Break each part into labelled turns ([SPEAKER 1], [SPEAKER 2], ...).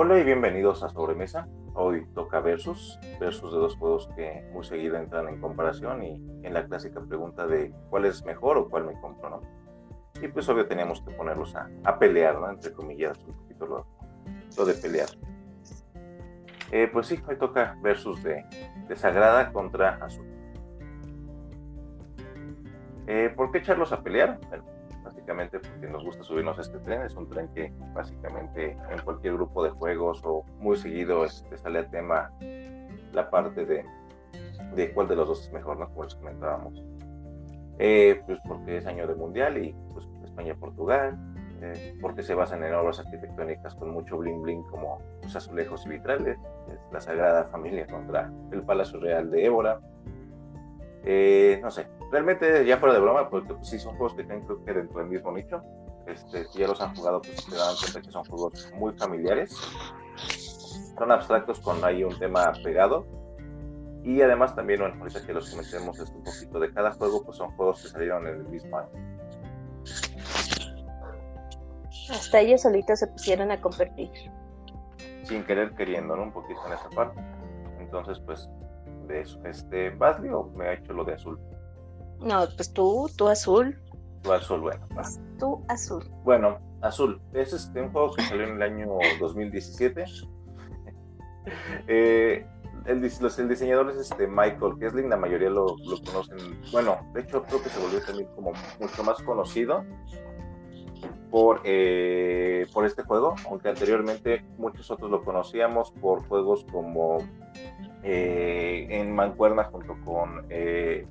[SPEAKER 1] Hola y bienvenidos a Sobremesa. Hoy toca Versus, Versus de dos juegos que muy seguido entran en comparación y en la clásica pregunta de cuál es mejor o cuál me compro, ¿no? Y pues obvio teníamos que ponerlos a, pelear, ¿no? Entre comillas, un poquito lo, de pelear. Eh, pues sí, hoy toca Versus de, de Sagrada contra Azul. Eh, ¿Por qué echarlos a pelear? Bueno, básicamente porque nos gusta subirnos a este tren. Es un tren que básicamente en cualquier grupo de juegos o muy seguido este, sale a tema la parte de, de cuál de los dos es mejor, ¿no? Como les comentábamos. Eh, pues porque es año de mundial y pues España-Portugal, eh, porque se basan en obras arquitectónicas con mucho bling bling como los azulejos y vitrales, es la Sagrada Familia contra el Palacio Real de Évora. Eh, no sé, realmente ya fuera de broma, porque pues, sí son juegos que tienen creo que dentro del mismo nicho. Este, si ya los han jugado, pues se dan cuenta que son juegos muy familiares. Son abstractos con ahí un tema pegado. Y además también, bueno, ahorita que los comentemos es un poquito de cada juego, pues son juegos que salieron en el mismo año.
[SPEAKER 2] Hasta ellos solitos se pusieron a competir.
[SPEAKER 1] Sin querer queriendo, ¿no? Un poquito en esa parte. Entonces, pues, de. Este, ¿Basley o me ha hecho lo de azul?
[SPEAKER 2] No, pues tú, tú azul.
[SPEAKER 1] Tú azul, bueno.
[SPEAKER 2] Pues tú azul.
[SPEAKER 1] Bueno, azul. Es este, un juego que salió en el año 2017. eh, el, el, diseñador es este Michael Kessling, la mayoría lo, lo, conocen. Bueno, de hecho creo que se volvió también como mucho más conocido por, eh, por este juego, aunque anteriormente muchos otros lo conocíamos por juegos como eh, en Mancuerna junto con eh,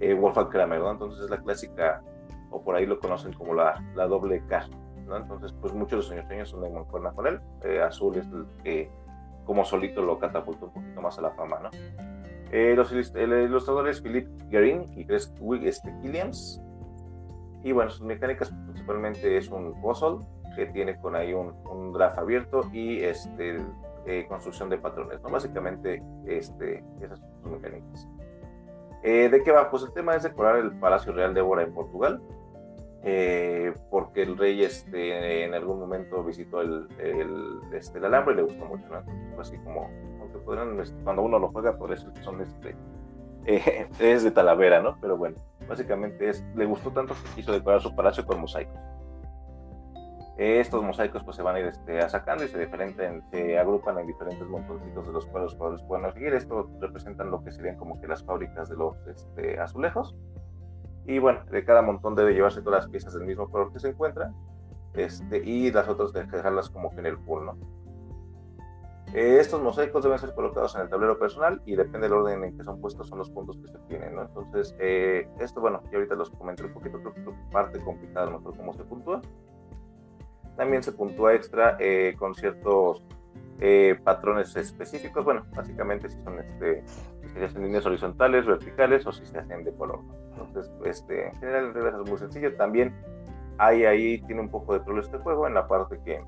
[SPEAKER 1] eh, Wolfgang Kramer, ¿no? Entonces es la clásica, o por ahí lo conocen como la, la doble K, ¿no? Entonces, pues muchos de los sueños son de mancuerna con él. Eh, Azul es el que, como solito, lo catapultó un poquito más a la fama, ¿no? Eh, los ilustradores Philip Guerin y Chris este, Killiams. Y bueno, sus mecánicas principalmente es un puzzle que tiene con ahí un, un draft abierto y este, eh, construcción de patrones, ¿no? Básicamente, este, esas son mecánicas. Eh, ¿De qué va? Pues el tema es decorar el Palacio Real de Évora en Portugal, eh, porque el rey este, en algún momento visitó el, el, este, el alambre y le gustó mucho, ¿no? así como, aunque podrán, este, cuando uno lo juega, por eso son este, eh, es de Talavera, ¿no? Pero bueno, básicamente es, le gustó tanto que quiso decorar su palacio con mosaicos estos mosaicos pues se van a ir este, sacando y se, diferenten, se agrupan en diferentes montoncitos de los cuales los jugadores pueden seguir. Esto representan lo que serían como que las fábricas de los este, azulejos. Y bueno, de cada montón debe llevarse todas las piezas del mismo color que se encuentran. Este, y las otras dejarlas como que en el pool, ¿no? Eh, estos mosaicos deben ser colocados en el tablero personal y depende del orden en que son puestos son los puntos que se tienen, ¿no? Entonces, eh, esto, bueno, y ahorita los comento un poquito, creo que parte complicada, no cómo se puntúa también se puntúa extra eh, con ciertos eh, patrones específicos. Bueno, básicamente si son este, se hacen líneas horizontales, verticales o si se hacen de color. Entonces, este, en general es muy sencillo. También hay ahí, tiene un poco de problema este juego en la parte que,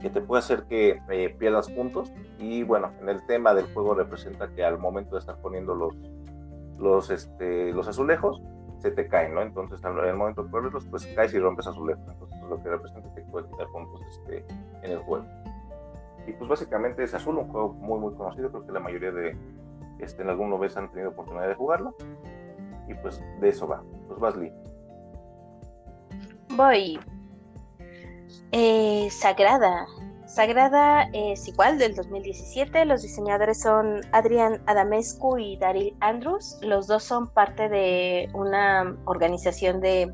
[SPEAKER 1] que te puede hacer que eh, pierdas puntos. Y bueno, en el tema del juego representa que al momento de estar poniendo los, los, este, los azulejos, se te caen, ¿no? Entonces, en momento de ponerlos, pues caes y rompes azulejos. Entonces, lo que representa que puedes quitar puntos este, en el juego. Y pues básicamente es Azul, un juego muy muy conocido, creo que la mayoría de este, en alguna vez han tenido oportunidad de jugarlo. Y pues de eso va. Pues vas Lee.
[SPEAKER 2] Voy. Eh, Sagrada. Sagrada es igual del 2017. Los diseñadores son Adrian Adamescu y Daryl Andrews. Los dos son parte de una organización de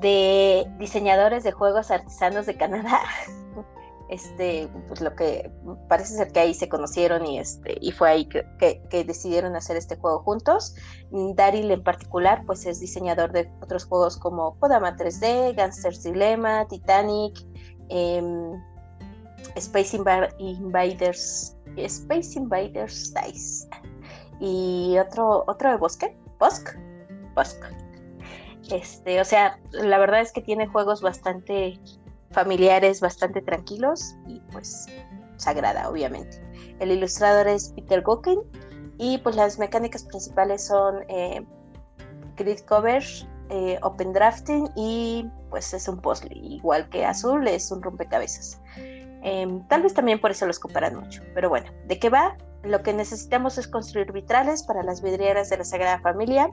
[SPEAKER 2] de diseñadores de juegos artesanos de Canadá. Este, pues lo que parece ser que ahí se conocieron y este, y fue ahí que, que, decidieron hacer este juego juntos. Daryl en particular, pues es diseñador de otros juegos como Kodama 3D, Gangster's Dilemma, Titanic, em, Space Invaders, Space Invaders Dice y otro, otro de Bosque, Bosk, Bosk, este, o sea, la verdad es que tiene juegos bastante familiares, bastante tranquilos y pues sagrada, obviamente. El ilustrador es Peter Goken y pues las mecánicas principales son eh, grid cover, eh, open drafting y pues es un puzzle, igual que azul, es un rompecabezas. Em, tal vez también por eso los comparan mucho. Pero bueno, ¿de qué va? Lo que necesitamos es construir vitrales para las vidrieras de la Sagrada Familia.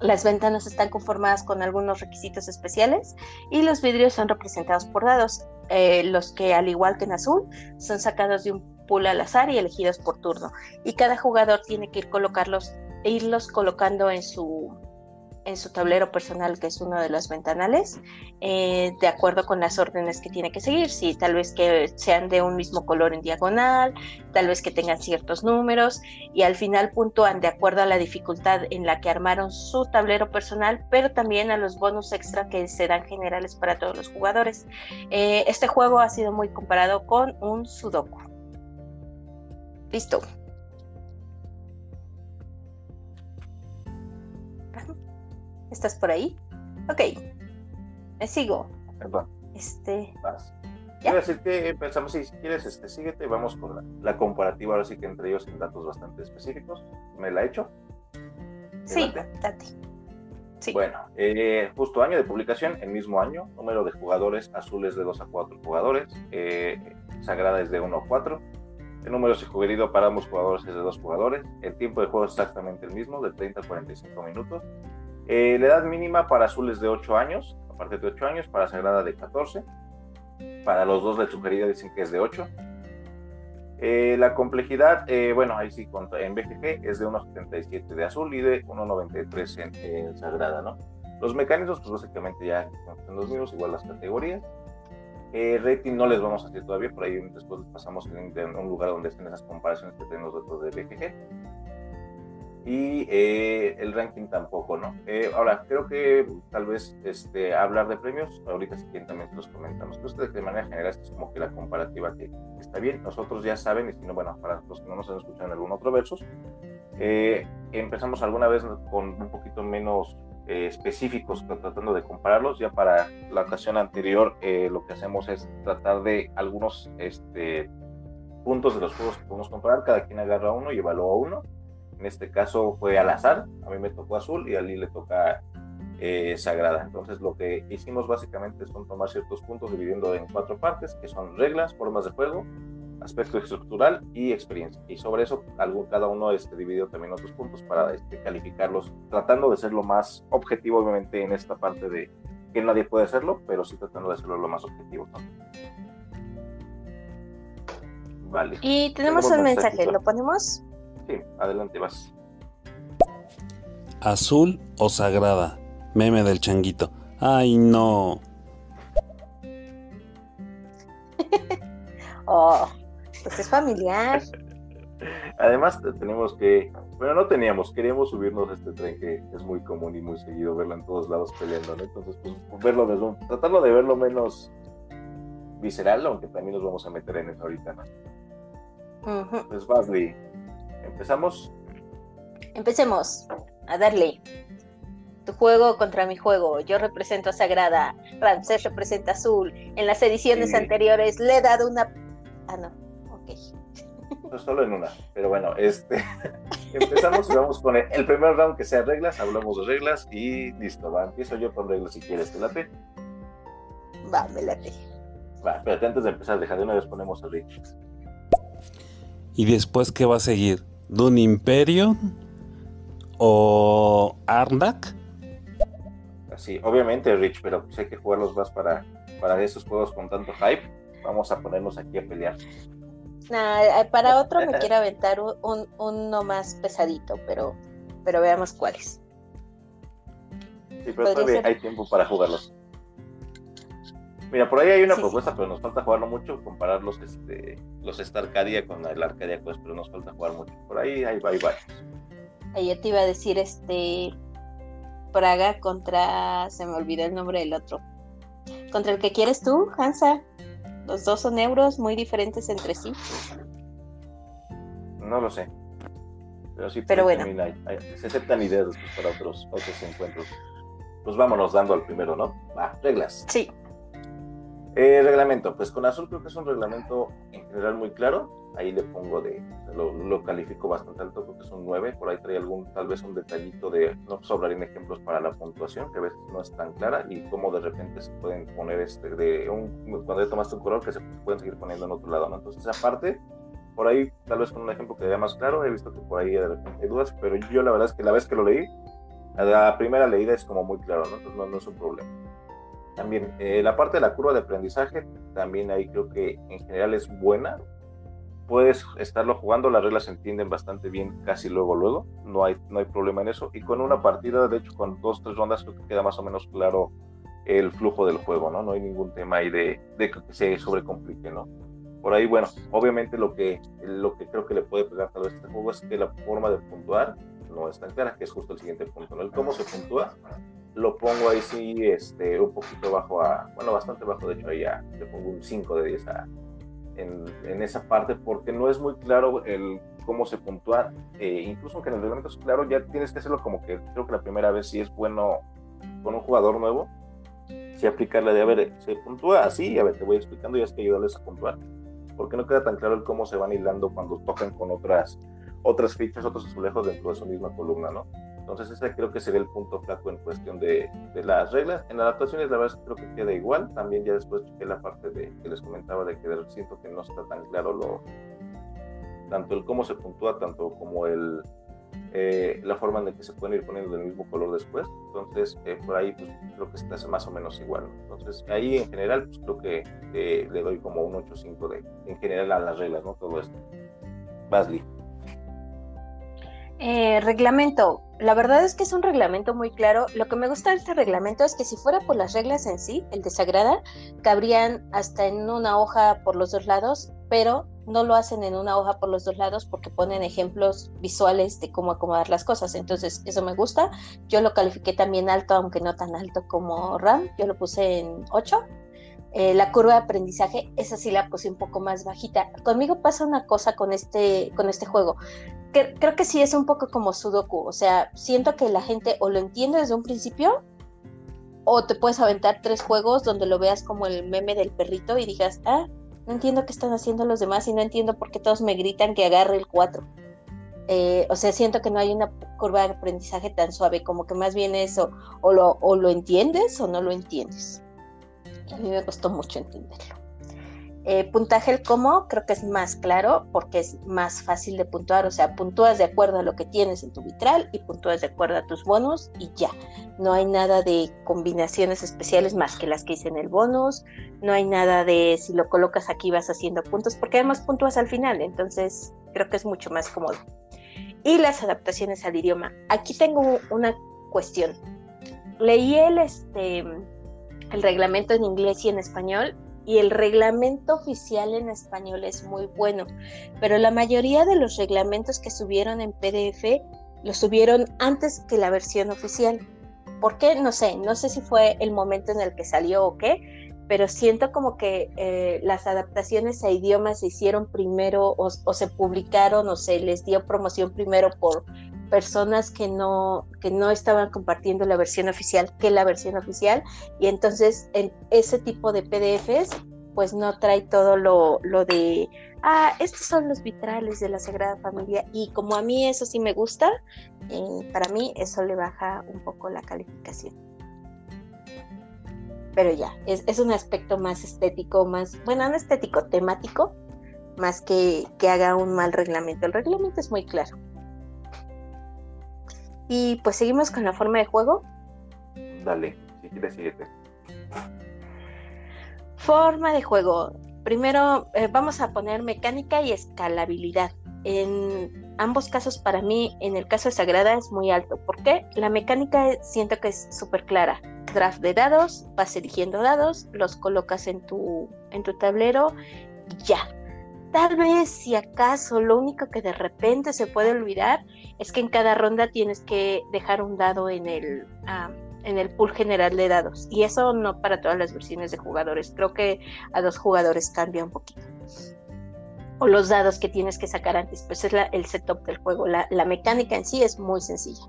[SPEAKER 2] Las ventanas están conformadas con algunos requisitos especiales y los vidrios son representados por dados, eh, los que al igual que en azul son sacados de un pool al azar y elegidos por turno. Y cada jugador tiene que ir colocarlos, irlos colocando en su en su tablero personal, que es uno de los ventanales, eh, de acuerdo con las órdenes que tiene que seguir. Si tal vez que sean de un mismo color en diagonal, tal vez que tengan ciertos números y al final puntúan de acuerdo a la dificultad en la que armaron su tablero personal, pero también a los bonus extra que serán generales para todos los jugadores. Eh, este juego ha sido muy comparado con un Sudoku. Listo. ¿Estás por ahí? Ok. Me sigo.
[SPEAKER 1] Perdón.
[SPEAKER 2] Este.
[SPEAKER 1] Vas. Quiero decir que pensamos, si quieres, este, síguete, vamos con la, comparativa, ahora sí que entre ellos en datos bastante específicos. ¿Me la he hecho?
[SPEAKER 2] Sí, date.
[SPEAKER 1] Sí. Bueno, eh, justo año de publicación, el mismo año, número de jugadores azules de 2 a 4 jugadores, eh, Sagrada es de 1 a 4, el número sugerido para ambos jugadores es de 2 jugadores, el tiempo de juego es exactamente el mismo, de 30 a 45 minutos, eh, la edad mínima para azul es de 8 años, aparte de 8 años, para Sagrada de 14. Para los dos de sugerido dicen que es de 8. Eh, la complejidad, eh, bueno, ahí sí, en BGG es de 1.77 de azul y de 1.93 en, Sagrada, ¿no? Los mecanismos, pues básicamente ya son los mismos, igual las categorías. rating no les vamos a hacer todavía, por ahí después pasamos en, un lugar donde estén esas comparaciones que tenemos datos de BGG y eh, el ranking tampoco, ¿no? Eh, ahora, creo que tal vez este, hablar de premios, ahorita si quieren también los comentamos, pero de manera general es como que la comparativa que está bien, nosotros ya saben, y si no, bueno, para los que no nos han escuchado en algún otro versus, eh, empezamos alguna vez con un poquito menos específicos tratando de compararlos, ya para la ocasión anterior lo que hacemos es tratar de algunos este, puntos de los juegos que podemos comparar, cada quien agarra uno y evalúa uno, en este caso fue al azar, a mí me tocó azul y a Lee le toca eh, sagrada. Entonces lo que hicimos básicamente son tomar ciertos puntos dividiendo en cuatro partes, que son reglas, formas de juego, aspecto estructural y experiencia. Y sobre eso algún, cada uno este, dividió también otros puntos para este, calificarlos, tratando de ser lo más objetivo, obviamente, en esta parte de que nadie puede hacerlo, pero sí tratando de hacerlo lo más objetivo.
[SPEAKER 2] Vale. Y tenemos un mensaje, ¿lo ponemos?
[SPEAKER 1] Sí, adelante, vas.
[SPEAKER 3] Azul o sagrada. Meme del changuito. Ay, no.
[SPEAKER 2] oh, pues es familiar.
[SPEAKER 1] Además, tenemos que. Bueno, no teníamos, queríamos subirnos a este tren que es muy común y muy seguido verlo en todos lados peleando, ¿no? Entonces, pues, verlo desde un, tratarlo de verlo menos visceral, aunque también nos vamos a meter en eso ahorita, ¿no? Pues vas, ¿Empezamos?
[SPEAKER 2] Empecemos a darle. Tu juego contra mi juego. Yo represento a Sagrada. Ramsés representa Azul. En las ediciones anteriores le he dado una. Ah, no. Ok.
[SPEAKER 1] No solo en una. Pero bueno, este. Empezamos y vamos con el, primer round que sea reglas. Hablamos de reglas y listo. Va, empiezo yo con reglas si quieres. ¿Te late?
[SPEAKER 2] Va, me late.
[SPEAKER 1] Va, espérate, antes de empezar, deja de una vez ponemos a Rich.
[SPEAKER 3] ¿Y después qué va a seguir? Dun Imperio o Arnak.
[SPEAKER 1] Sí, obviamente, Rich, pero sé que jugarlos más para, para esos juegos con tanto hype. Vamos a ponernos aquí a pelear.
[SPEAKER 2] Para otro me quiero aventar un, uno más pesadito, pero, pero veamos cuáles.
[SPEAKER 1] Sí, pero todavía hay tiempo para jugarlos. Mira, por ahí hay una propuesta, pero nos falta jugarlo mucho, comparar los, este, los Starcadia con el Arcadia Quest, pero nos falta jugar mucho. Por ahí hay, hay varios.
[SPEAKER 2] Yo te iba a decir, este, Praga contra, se me olvidó el nombre del otro. Contra el que quieres tú, Hansa. Los dos son euros muy diferentes entre sí.
[SPEAKER 1] No lo sé. Pero sí,
[SPEAKER 2] pero bueno.
[SPEAKER 1] se aceptan ideas después para otros, otros encuentros. Pues vámonos dando al primero, ¿no? Va, reglas.
[SPEAKER 2] Sí.
[SPEAKER 1] Eh, reglamento, pues con azul creo que es un reglamento en general muy claro. Ahí le pongo de, lo, califico bastante alto, creo que es un 9. Por ahí trae algún, tal vez un detallito de, no sobrarían ejemplos para la puntuación, que a veces no es tan clara, y cómo de repente se pueden poner este, de un, cuando ya tomaste un color, que se pueden seguir poniendo en otro lado, ¿no? Entonces, esa parte, por ahí, tal vez con un ejemplo que vea más claro, he visto que por ahí de repente hay dudas, pero yo la verdad es que la vez que lo leí, la primera leída es como muy claro, ¿no? Entonces, no, no es un problema. También eh, la parte de la curva de aprendizaje, también ahí creo que en general es buena. Puedes estarlo jugando, las reglas se entienden bastante bien casi luego, luego. No hay, no hay problema en eso. Y con una partida, de hecho, con dos, tres rondas, creo que queda más o menos claro el flujo del juego, ¿no? No hay ningún tema ahí de, que se sobrecomplique, ¿no? Por ahí, bueno, obviamente lo que, lo que creo que le puede pegar tal vez este juego es que la forma de puntuar no es tan clara, que es justo el siguiente punto, ¿no? El cómo se puntúa lo pongo ahí sí este, un poquito bajo a, bueno, bastante bajo, de hecho ahí ya le pongo un 5 de 10 a, en, en, esa parte porque no es muy claro el cómo se puntúa, eh, incluso aunque en el reglamento es claro, ya tienes que hacerlo como que creo que la primera vez sí es bueno con un jugador nuevo, si aplicarle de, a ver, se puntúa así, a ver, te voy explicando y es que ayudarles a puntuar, porque no queda tan claro el cómo se van hilando cuando tocan con otras, otras fichas, otros azulejos dentro de su misma columna, ¿no? Entonces ese creo que sería el punto flaco en cuestión de, de las reglas. En adaptaciones la verdad creo que queda igual. También ya después chequé la parte de, que les comentaba de que siento que no está tan claro lo, tanto el cómo se puntúa, tanto como el, eh, la forma en la que se pueden ir poniendo del mismo color después. Entonces, eh, por ahí pues, creo que está más o menos igual. Entonces, ahí en general, pues, creo que eh, le doy como un 8.5 de, en general a las reglas, ¿no? Todo esto. Basley.
[SPEAKER 2] Eh, reglamento. La verdad es que es un reglamento muy claro. Lo que me gusta de este reglamento es que si fuera por las reglas en sí, el desagrada, cabrían hasta en una hoja por los dos lados, pero no lo hacen en una hoja por los dos lados porque ponen ejemplos visuales de cómo acomodar las cosas. Entonces, eso me gusta. Yo lo califiqué también alto, aunque no tan alto como RAM. Yo lo puse en 8. Eh, la curva de aprendizaje, esa sí la puse un poco más bajita. Conmigo pasa una cosa con este, con este juego creo que sí es un poco como Sudoku, o sea, siento que la gente o lo entiende desde un principio o te puedes aventar tres juegos donde lo veas como el meme del perrito y digas, ah, no entiendo qué están haciendo los demás y no entiendo por qué todos me gritan que agarre el 4. Eh, o sea, siento que no hay una curva de aprendizaje tan suave, como que más bien eso, o lo, o lo entiendes o no lo entiendes. A mí me costó mucho entenderlo. Eh, puntaje el cómo creo que es más claro porque es más fácil de puntuar, o sea, puntúas de acuerdo a lo que tienes en tu vitral y puntúas de acuerdo a tus bonos y ya. No hay nada de combinaciones especiales más que las que hice en el bonus, no hay nada de si lo colocas aquí vas haciendo puntos, porque además puntúas al final, entonces creo que es mucho más cómodo. Y las adaptaciones al idioma. Aquí tengo una cuestión. Leí el, este, el reglamento en inglés y en español y el reglamento oficial en español es muy bueno, pero la mayoría de los reglamentos que subieron en PDF los subieron antes que la versión oficial. ¿Por qué? No sé, no sé si fue el momento en el que salió o qué, pero siento como que eh, las adaptaciones a idiomas se hicieron primero o, se publicaron o se les dio promoción primero por personas que no, que no estaban compartiendo la versión oficial que la versión oficial y entonces en ese tipo de PDFs pues no trae todo lo, lo de, ah, estos son los vitrales de la Sagrada Familia y como a mí eso sí me gusta, eh, para mí eso le baja un poco la calificación. Pero ya, es, es un aspecto más estético, más, bueno, no estético, temático, más que, que haga un mal reglamento. El reglamento es muy claro. Y pues seguimos con la forma de juego.
[SPEAKER 1] Dale, si quieres,
[SPEAKER 2] Forma de juego. Primero eh, vamos a poner mecánica y escalabilidad. En ambos casos para mí, en el caso de Sagrada es muy alto. ¿Por qué? La mecánica siento que es súper clara. Draft de dados, vas eligiendo dados, los colocas en tu, en tu tablero y ya Tal vez, si acaso, lo único que de repente se puede olvidar es que en cada ronda tienes que dejar un dado en el, ah, en el pool general de dados. Y eso no para todas las versiones de jugadores. Creo que a dos jugadores cambia un poquito. O los dados que tienes que sacar antes, pues es el setup del juego. La, mecánica en sí es muy sencilla.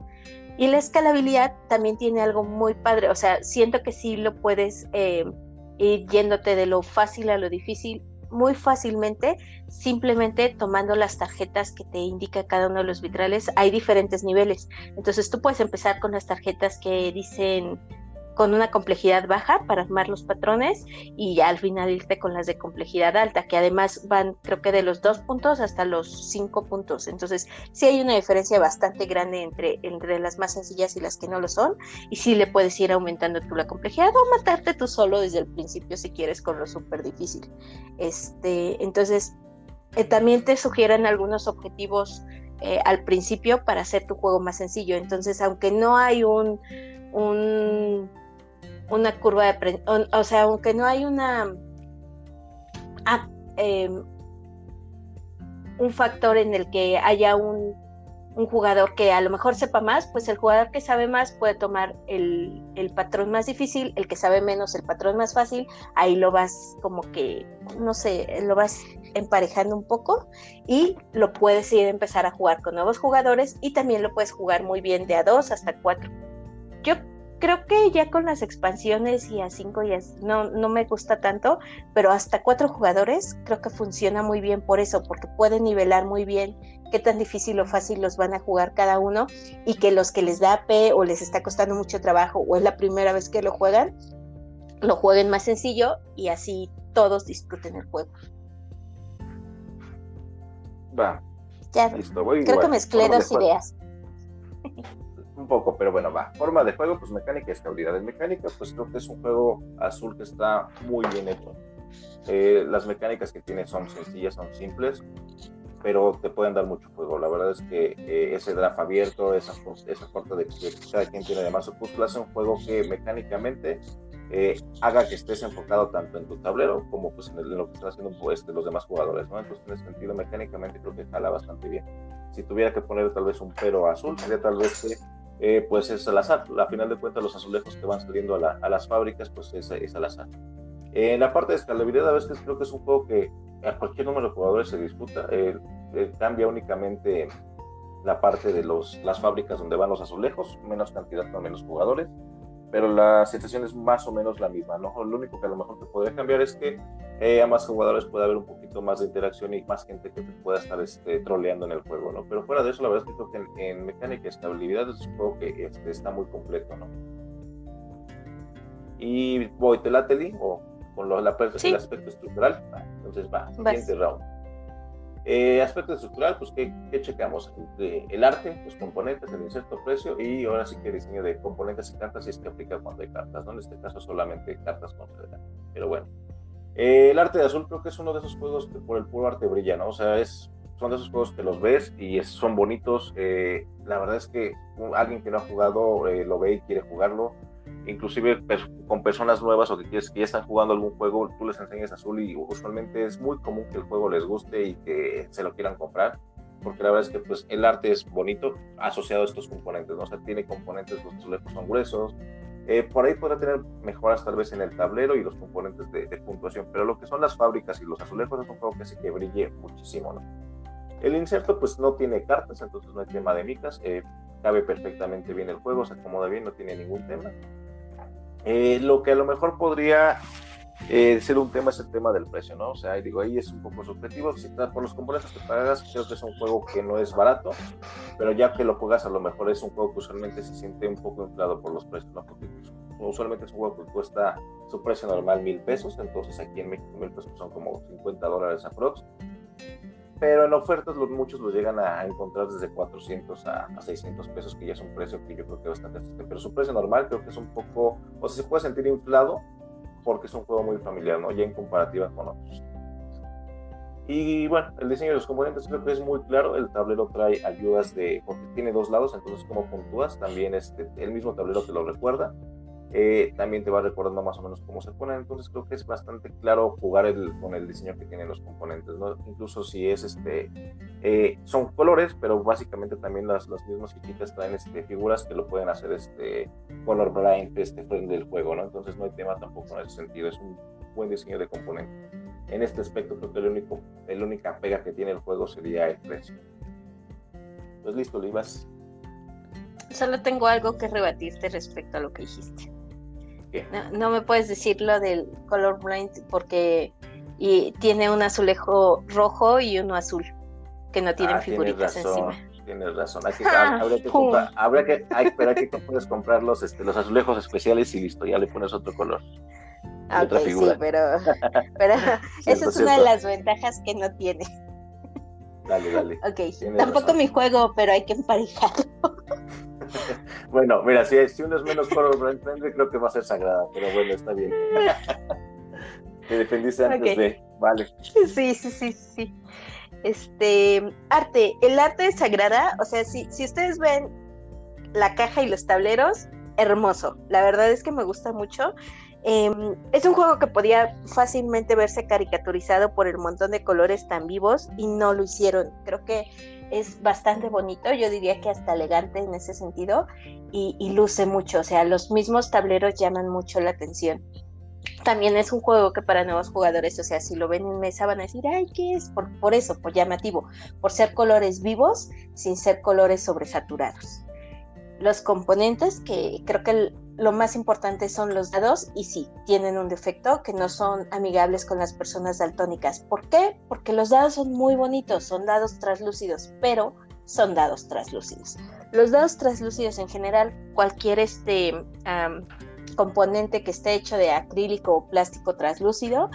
[SPEAKER 2] Y la escalabilidad también tiene algo muy padre. O sea, siento que sí lo puedes... Eh, ir yéndote de lo fácil a lo difícil muy fácilmente, simplemente tomando las tarjetas que te indica cada uno de los vitrales. Hay diferentes niveles. Entonces tú puedes empezar con las tarjetas que dicen con una complejidad baja para armar los patrones y ya al final irte con las de complejidad alta, que además van creo que de los dos puntos hasta los cinco puntos. Entonces sí hay una diferencia bastante grande entre, entre las más sencillas y las que no lo son y sí le puedes ir aumentando tú la complejidad o matarte tú solo desde el principio si quieres con lo súper difícil. Este, entonces eh, también te sugieren algunos objetivos eh, al principio para hacer tu juego más sencillo. Entonces aunque no hay un, un una curva de o, o sea, aunque no hay una em, un factor en el que haya un, un, jugador que a lo mejor sepa más, pues el jugador que sabe más puede tomar el, el, patrón más difícil, el que sabe menos el patrón más fácil, ahí lo vas como que, no sé, lo vas emparejando un poco y lo puedes ir a empezar a jugar con nuevos jugadores y también lo puedes jugar muy bien de a dos hasta cuatro. Yo creo que ya con las expansiones y a cinco ya no, no me gusta tanto, pero hasta cuatro jugadores creo que funciona muy bien por eso, porque pueden nivelar muy bien qué tan difícil o fácil los van a jugar cada uno y que los que les da P o les está costando mucho trabajo o es la primera vez que lo juegan, lo jueguen más sencillo y así todos disfruten el juego.
[SPEAKER 1] Va.
[SPEAKER 2] Ya, creo que mezclé dos ideas.
[SPEAKER 1] un poco, pero bueno, va. Forma de juego, pues mecánica y estabilidad. de mecánica, pues creo que es un juego azul que está muy bien hecho. Eh, las mecánicas que tiene son sencillas, son simples, pero te pueden dar mucho juego. La verdad es que eh, ese draft abierto, esa, esa corta de que cada quien tiene además su cúpula, hace un juego que mecánicamente eh, haga que estés enfocado tanto en tu tablero como pues en, lo que están haciendo pues, los demás jugadores, ¿no? Entonces en ese sentido mecánicamente creo que jala bastante bien. Si tuviera que poner tal vez un pero azul, sería tal vez que eh, pues es al azar. A final de cuentas, los azulejos que van saliendo a, las fábricas, pues es, es, al azar. En la parte de escalabilidad, a veces creo que es un juego que a cualquier número de jugadores se disputa. Eh, eh, cambia únicamente la parte de los, las fábricas donde van los azulejos, menos cantidad con menos jugadores pero la situación es más o menos la misma, ¿no? Lo único que a lo mejor te podría cambiar es que eh, a más jugadores puede haber un poquito más de interacción y más gente que te pueda estar este, troleando en el juego, ¿no? Pero fuera de eso, la verdad es que creo que en, mecánica y estabilidad es un juego que este, está muy completo, ¿no? Y voy, ¿te o con lo, la, el aspecto estructural? entonces va, siguiente round. Eh, aspecto estructural, pues, ¿qué, qué el arte, los componentes, el inserto precio y ahora sí que diseño de componentes y cartas, si es que aplica cuando hay cartas, ¿no? En este caso solamente cartas con Pero bueno, eh, el arte de azul creo que es uno de esos juegos que por el puro arte brilla, ¿no? O sea, es, son de esos juegos que los ves y son bonitos. Eh, la verdad es que alguien que no ha jugado lo ve y quiere jugarlo inclusive con personas nuevas o que, que ya están jugando algún juego, tú les enseñas azul y usualmente es muy común que el juego les guste y que se lo quieran comprar, porque la verdad es que pues, el arte es bonito asociado a estos componentes, ¿no? o sea, tiene componentes, los azulejos son gruesos, eh, por ahí podrá tener mejoras tal vez en el tablero y los componentes de, puntuación, pero lo que son las fábricas y los azulejos es un juego que hace que brille muchísimo. El inserto pues no tiene cartas, entonces no hay tema de micas, eh, cabe perfectamente bien el juego, se acomoda bien, no tiene ningún tema. Eh, lo que a lo mejor podría eh, ser un tema es el tema del precio, ¿no? O sea, digo, ahí es un poco subjetivo. Si por los componentes que pagas, creo que es un juego que no es barato, pero ya que lo juegas, a lo mejor es un juego que usualmente se siente un poco inflado por los precios, ¿no? Porque pues, usualmente es un juego que cuesta su precio normal mil pesos, entonces aquí en México mil pesos son como 50 dólares aprox pero en ofertas los, muchos los llegan a encontrar desde 400 a, 600 pesos, que ya es un precio que yo creo que es bastante pero su precio normal creo que es un poco, o sea, se puede sentir inflado porque es un juego muy familiar, ¿no? Ya en comparativa con otros. Y bueno, el diseño de los componentes creo que es muy claro. El tablero trae ayudas de, porque tiene dos lados, entonces como puntúas, también este, el mismo tablero te lo recuerda. Eh, también te va recordando más o menos cómo se ponen. Entonces creo que es bastante claro jugar con el diseño que tienen los componentes, ¿no? Incluso si es este, eh, son colores, pero básicamente también las, las mismas fichitas traen este, figuras que lo pueden hacer este color blind, este frente del juego, ¿no? Entonces no hay tema tampoco en ese sentido. Es un buen diseño de componentes. En este aspecto creo que el único, la única pega que tiene el juego sería el precio. Pues listo, Livas.
[SPEAKER 2] Solo tengo algo que rebatirte respecto a lo que dijiste. No, me puedes decir lo del colorblind porque y tiene un azulejo rojo y uno azul que no tienen ah, figuritas encima.
[SPEAKER 1] Tienes razón, hay que, habría que, comprar, que, hay, pero hay que puedes comprar los, este, los azulejos especiales y listo, ya le pones otro color.
[SPEAKER 2] Ah, sí, pero, pero esa es una de las ventajas que no tiene.
[SPEAKER 1] Dale, dale.
[SPEAKER 2] Ok, tampoco mi juego, pero hay que emparejarlo.
[SPEAKER 1] bueno, mira, si, si uno es menos color friendly, creo que va a ser sagrada, pero bueno, está bien. Te defendiste antes de. Vale.
[SPEAKER 2] Sí, sí, sí, sí. Este, arte, el arte es sagrada, o sea, si, si ustedes ven la caja y los tableros, hermoso. La verdad es que me gusta mucho. Em, es un juego que podía fácilmente verse caricaturizado por el montón de colores tan vivos y no lo hicieron. Creo que es bastante bonito, yo diría que hasta elegante en ese sentido y, luce mucho, o sea, los mismos tableros llaman mucho la atención. También es un juego que para nuevos jugadores, o sea, si lo ven en mesa van a decir, ay, ¿qué es? Por, por eso, por llamativo, por ser colores vivos sin ser colores sobresaturados. Los componentes, que creo que lo más importante son los dados y sí, tienen un defecto que no son amigables con las personas daltónicas. ¿Por qué? Porque los dados son muy bonitos, son dados translúcidos, pero son dados translúcidos. Los dados translúcidos en general, cualquier este componente que esté hecho de acrílico o plástico translúcido,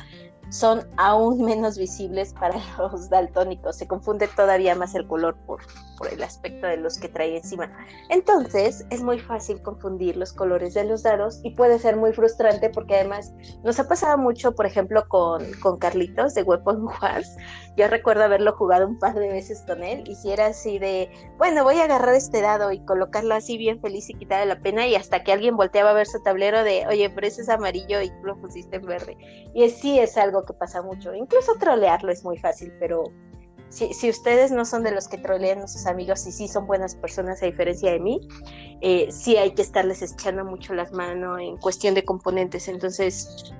[SPEAKER 2] son aún menos visibles para los daltónicos. Se confunde todavía más el color por, por el aspecto de los que trae encima. Entonces es muy fácil confundir los colores de los dados y puede ser muy frustrante porque además nos ha pasado mucho, por ejemplo, con, con Carlitos de Weapon Wars. Yo recuerdo haberlo jugado un par de veces con él y si era así de, bueno, voy a agarrar este dado y colocarlo así bien feliz y quitarle la pena y hasta que alguien volteaba a ver su tablero de, oye, pero ese es amarillo y lo pusiste en verde. Y sí es algo que pasa mucho. Incluso trolearlo es muy fácil, pero si, ustedes no son de los que trolean a sus amigos y sí son buenas personas a diferencia de mí, eh, sí hay que estarles echando mucho las manos en cuestión de componentes. Entonces,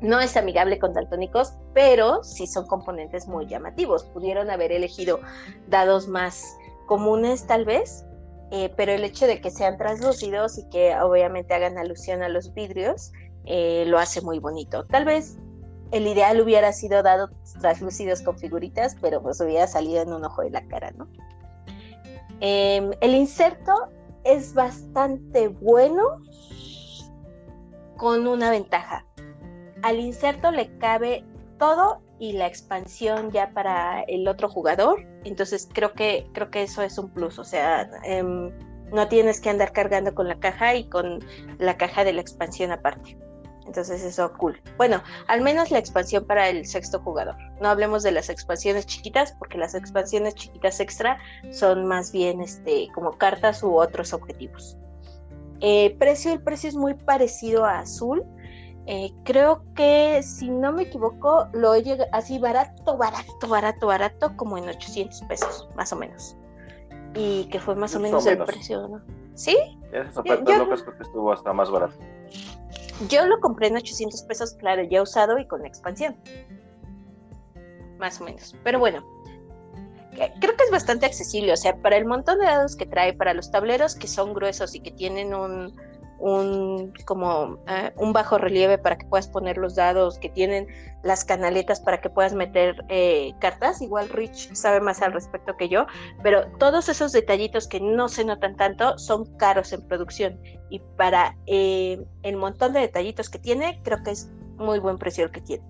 [SPEAKER 2] no es amigable con daltónicos, pero sí son componentes muy llamativos. Pudieron haber elegido dados más comunes tal vez, eh, pero el hecho de que sean translúcidos y que obviamente hagan alusión a los vidrios, eh, lo hace muy bonito. Tal vez el ideal hubiera sido dado translúcidos con figuritas, pero pues hubiera salido en un ojo de la cara, ¿no? Em, el inserto es bastante bueno con una ventaja. Al inserto le cabe todo y la expansión ya para el otro jugador. Entonces creo que, creo que eso es un plus. O sea, em, no tienes que andar cargando con la caja y con la caja de la expansión aparte. Entonces eso cool. Bueno, al menos la expansión para el sexto jugador. No hablemos de las expansiones chiquitas, porque las expansiones chiquitas extra son más bien este, como cartas u otros objetivos. Eh, precio, el precio es muy parecido a azul. Eh, creo que, si no me equivoco, lo llega así barato, barato, barato, barato, como en 800 pesos, más o menos. Y que fue más, o menos, el precio, ¿no? ¿Sí?
[SPEAKER 1] Esas ofertas locas creo que estuvo hasta más barato.
[SPEAKER 2] Yo lo compré en 800 pesos, claro, ya usado y con expansión. Más o menos. Pero bueno, creo que es bastante accesible. O sea, para el montón de dados que trae, para los tableros que son gruesos y que tienen un, un como eh, un bajo relieve para que puedas poner los dados, que tienen las canaletas para que puedas meter eh, cartas. Igual Rich sabe más al respecto que yo, pero todos esos detallitos que no se notan tanto son caros en producción y para eh, el montón de detallitos que tiene, creo que es muy buen precio el que tiene.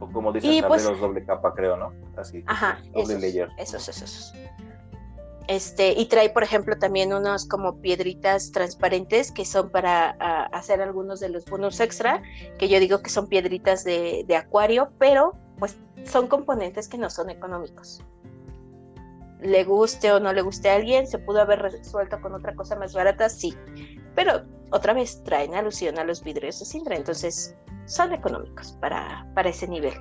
[SPEAKER 1] O como dicen, pues, doble capa, creo, ¿no? Así.
[SPEAKER 2] Ajá, doble layer. Esos, esos, esos. Este, y trae, por ejemplo, también unos como piedritas transparentes que son para hacer algunos de los bonos extra, que yo digo que son piedritas de, acuario, pero pues son componentes que no son económicos. Le guste o no le guste a alguien, se pudo haber resuelto con otra cosa más barata, sí. Pero otra vez traen alusión a los vidrios de Sindra, entonces son económicos para, para ese nivel.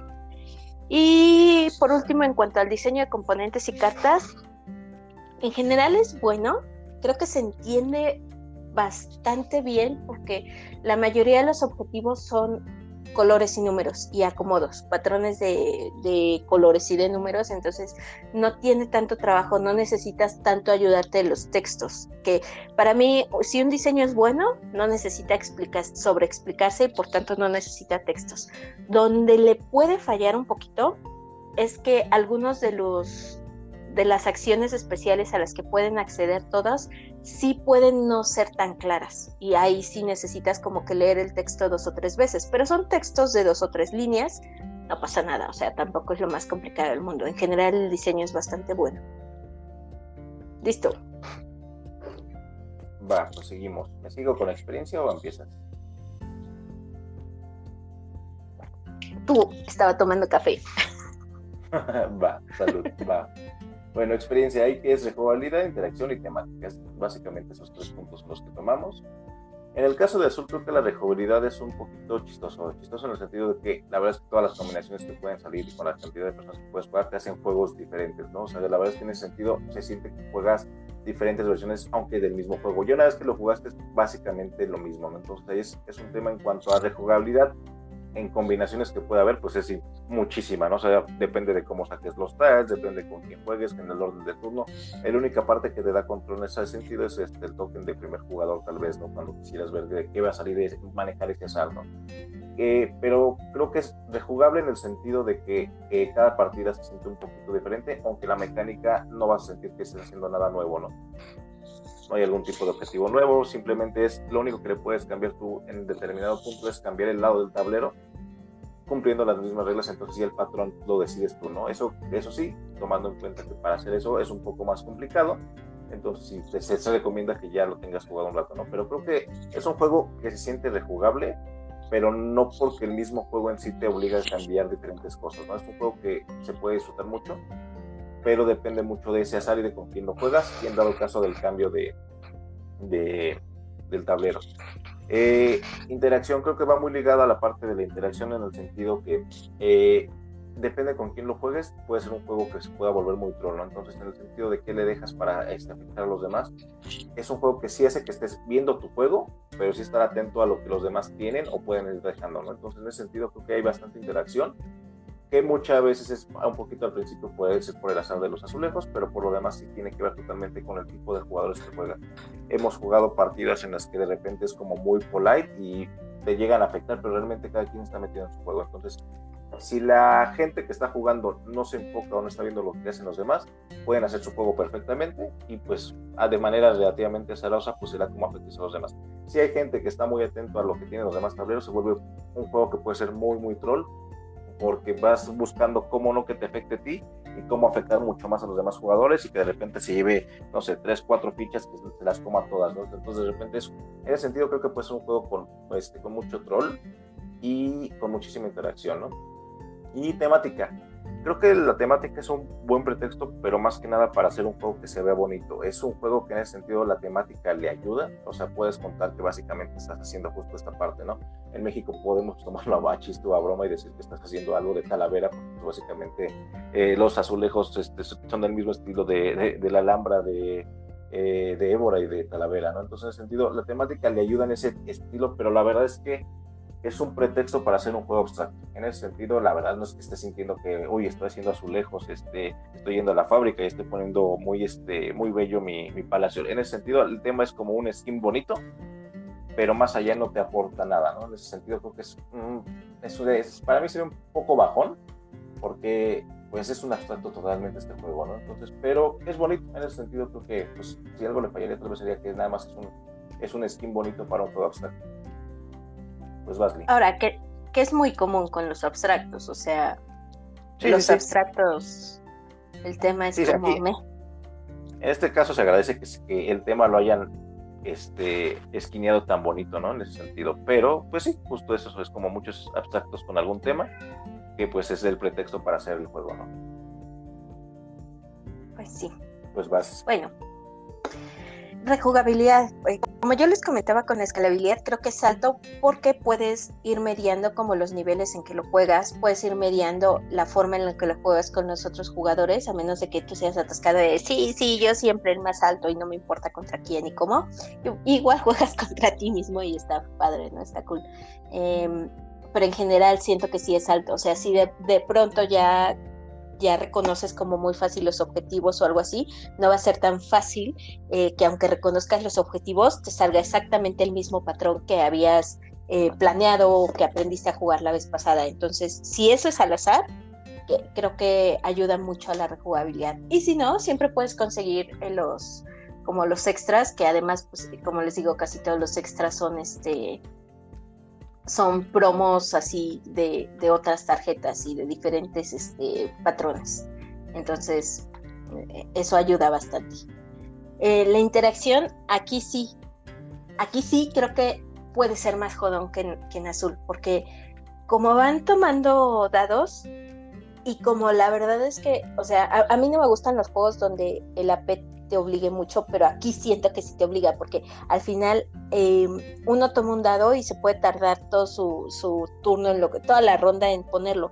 [SPEAKER 2] Y por último, en cuanto al diseño de componentes y cartas, en general es bueno, creo que se entiende bastante bien porque la mayoría de los objetivos son colores y números y acomodos, patrones de, colores y de números, entonces no tiene tanto trabajo, no necesitas tanto ayudarte de los textos, que para mí si un diseño es bueno, no necesita explicar, sobre explicarse y por tanto no necesita textos. Donde le puede fallar un poquito es que algunos de los de las acciones especiales a las que pueden acceder todas sí pueden no ser tan claras y ahí sí necesitas como que leer el texto dos o tres veces, pero son textos de dos o tres líneas, no pasa nada, o sea, tampoco es lo más complicado del mundo. En general el diseño es bastante bueno. Listo.
[SPEAKER 1] Va, pues seguimos. ¿Me sigo con la experiencia o empiezas?
[SPEAKER 2] Tú estaba tomando café.
[SPEAKER 1] va, salud, va. Bueno, experiencia ahí que es rejugabilidad, interacción y temáticas. Básicamente esos tres puntos los que tomamos. En el caso de Azul creo que la rejugabilidad es un poquito chistoso. Chistoso en el sentido de que la verdad es que todas las combinaciones que pueden salir y con la cantidad de personas que puedes jugar te hacen juegos diferentes, ¿no? O sea, la verdad es que en ese sentido se siente que juegas diferentes versiones, aunque del mismo juego. Yo una vez que lo jugaste es básicamente lo mismo, ¿no? Entonces es, es un tema en cuanto a rejugabilidad en combinaciones que puede haber, pues es muchísima, ¿no? O sea, depende de cómo saques los tags, depende con quién juegues, en el orden de turno. La única parte que te da control en ese sentido es este, el token de primer jugador, tal vez, ¿no? Cuando quisieras ver de qué va a salir y manejar ese ¿no? Eh, pero creo que es rejugable en el sentido de que cada partida se siente un poquito diferente, aunque la mecánica no vas a sentir que estés haciendo nada nuevo, ¿no? No hay algún tipo de objetivo nuevo, simplemente es lo único que le puedes cambiar tú en determinado punto es cambiar el lado del tablero cumpliendo las mismas reglas, entonces si el patrón lo decides tú, ¿no? Eso, eso sí, tomando en cuenta que para hacer eso es un poco más complicado, entonces sí, se, recomienda que ya lo tengas jugado un rato, ¿no? Pero creo que es un juego que se siente rejugable, pero no porque el mismo juego en sí te obliga a cambiar diferentes cosas, ¿no? Es un juego que se puede disfrutar mucho, pero depende mucho de ese azar y de con quién lo juegas y en dado caso del cambio de, de del tablero. Eh, interacción creo que va muy ligada a la parte de la interacción en el sentido que eh, depende con quién lo juegues, puede ser un juego que se pueda volver muy troll, Entonces, en el sentido de qué le dejas para este, afectar a los demás, es un juego que sí hace que estés viendo tu juego, pero sí estar atento a lo que los demás tienen o pueden ir dejando, ¿no? Entonces, en ese sentido, creo que hay bastante interacción que muchas veces es un poquito al principio puede ser por el azar de los azulejos, pero por lo demás sí tiene que ver totalmente con el tipo de jugadores que juegan. Hemos jugado partidas en las que de repente es como muy polite y te llegan a afectar, pero realmente cada quien está metido en su juego. Entonces, si la gente que está jugando no se enfoca o no está viendo lo que hacen los demás, pueden hacer su juego perfectamente y pues de manera relativamente azarosa pues será como afecta a los demás. Si hay gente que está muy atento a lo que tienen los demás tableros, se vuelve un juego que puede ser muy muy troll porque vas buscando cómo no que te afecte a ti y cómo afectar mucho más a los demás jugadores y que de repente se lleve, no sé, tres, cuatro fichas que se las coma todas. Entonces de repente es, en ese sentido creo que puede ser un juego con, este, con mucho troll y con muchísima interacción, ¿no? Y temática. Creo que la temática es un buen pretexto, pero más que nada para hacer un juego que se vea bonito. Es un juego que en ese sentido la temática le ayuda, o sea, puedes contar que básicamente estás haciendo justo esta parte, ¿no? En México podemos tomarlo a chiste o a broma y decir que estás haciendo algo de Talavera, porque pues, básicamente eh, los azulejos este, son del mismo estilo de, de, la Alhambra de, eh, de Évora y de Talavera, ¿no? Entonces, en ese sentido, la temática le ayuda en ese estilo, pero la verdad es que es un pretexto para hacer un juego abstracto. En ese sentido, la verdad no es que esté sintiendo que, uy, estoy haciendo azulejos, este, estoy yendo a la fábrica y estoy poniendo muy, este, muy bello mi, mi palacio. En ese sentido, el tema es como un skin bonito, pero más allá no te aporta nada, ¿no? En ese sentido, creo que es, es, para mí sería un poco bajón, porque pues es un abstracto totalmente este juego, ¿no? Entonces, pero es bonito, en ese sentido creo que, pues, si algo le fallaría, tal vez sería que nada más es un, es un skin bonito para un juego abstracto. Pues
[SPEAKER 2] Ahora, que, que es muy común con los abstractos, o sea, los abstractos, el tema es como...
[SPEAKER 1] En este caso se agradece que, el tema lo hayan este, esquineado tan bonito, ¿no? En ese sentido. Pero, pues sí, justo eso es como muchos abstractos con algún tema, que pues es el pretexto para hacer el juego, ¿no?
[SPEAKER 2] Pues sí.
[SPEAKER 1] Pues vas.
[SPEAKER 2] Bueno, rejugabilidad. Eh, como yo les comentaba con la escalabilidad, creo que es alto porque puedes ir mediando como los niveles en que lo juegas, puedes ir mediando la forma en la que lo juegas con los otros jugadores, a menos de que tú seas atascado de sí, sí, yo siempre el más alto y no me importa contra quién y cómo. Igual juegas contra ti mismo y está padre, ¿no? Está cool. Em, pero en general siento que sí es alto. O sea, si de, de pronto ya ya reconoces como muy fácil los objetivos o algo así, no va a ser tan fácil eh, que aunque reconozcas los objetivos, te salga exactamente el mismo patrón que habías eh, planeado o que aprendiste a jugar la vez pasada. Entonces, si eso es al azar, creo que ayuda mucho a la rejugabilidad. Y si no, siempre puedes conseguir eh, los como los extras, que además, pues, como les digo, casi todos los extras son este son promos así de, otras tarjetas y de diferentes este, patrones. Entonces, eh, eso ayuda bastante. Eh, la interacción, aquí sí, aquí sí creo que puede ser más jodón que en, azul, porque como van tomando dados y como la verdad es que, o sea, a, a mí no me gustan los juegos donde el AP te obligue mucho, pero aquí siento que sí te obliga, porque al final em, uno toma un dado y se puede tardar todo su, turno en lo que, toda la ronda en ponerlo,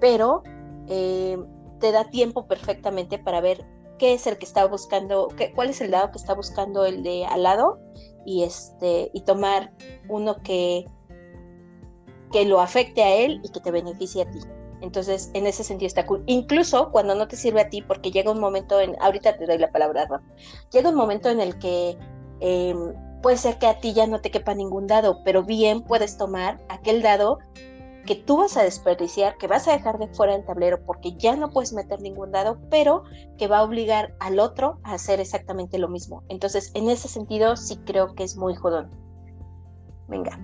[SPEAKER 2] pero em, te da tiempo perfectamente para ver qué es el que está buscando, qué, cuál es el dado que está buscando el de al lado y este y tomar uno que que lo afecte a él y que te beneficie a ti. Entonces, en ese sentido está cool. Incluso cuando no te sirve a ti, porque llega un momento en, ahorita te doy la palabra, Rafa, llega un momento en el que em, puede ser que a ti ya no te quepa ningún dado, pero bien puedes tomar aquel dado que tú vas a desperdiciar, que vas a dejar de fuera del tablero porque ya no puedes meter ningún dado, pero que va a obligar al otro a hacer exactamente lo mismo. Entonces, en ese sentido, sí creo que es muy jodón. Venga.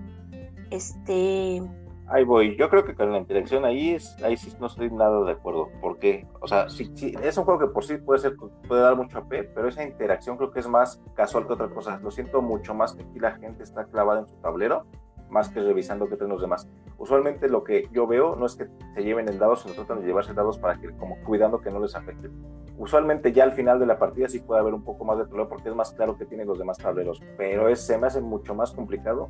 [SPEAKER 2] Este.
[SPEAKER 1] Ahí voy. Yo creo que con la interacción ahí es, ahí sí no estoy nada de acuerdo. ¿Por qué? O sea, sí, sí, es un juego que por sí puede ser, puede dar mucho AP, pero esa interacción creo que es más casual que otra cosa. Lo siento mucho más que aquí la gente está clavada en su tablero, más que revisando qué tienen los demás. Usualmente lo que yo veo no es que se lleven el dado, sino tratan de llevarse dados para que, como cuidando que no les afecte. Usualmente ya al final de la partida sí puede haber un poco más de tablero porque es más claro que tienen los demás tableros, pero es, se me hace mucho más complicado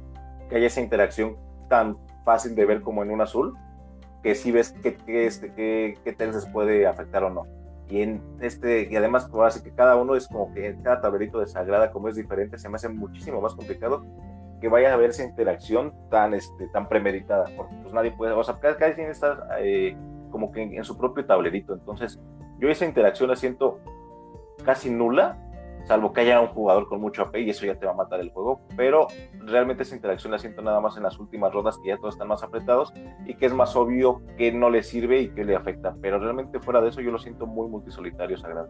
[SPEAKER 1] que haya esa interacción tan fácil de ver como en un azul, que si ves qué, qué, este, qué, qué puede afectar o no. Y, en este, y además, pues, así que cada uno es como que cada tablerito de Sagrada, como es diferente, se me hace muchísimo más complicado que vaya a haber esa interacción tan, este, tan premeditada, porque pues nadie puede, o sea, cada, quien está eh, como que en, en, su propio tablerito, entonces yo esa interacción la siento casi nula salvo que haya un jugador con mucho AP y eso ya te va a matar el juego, pero realmente esa interacción la siento nada más en las últimas rondas que ya todos están más apretados y que es más obvio que no le sirve y que le afecta, pero realmente fuera de eso yo lo siento muy multisolitario Sagrado.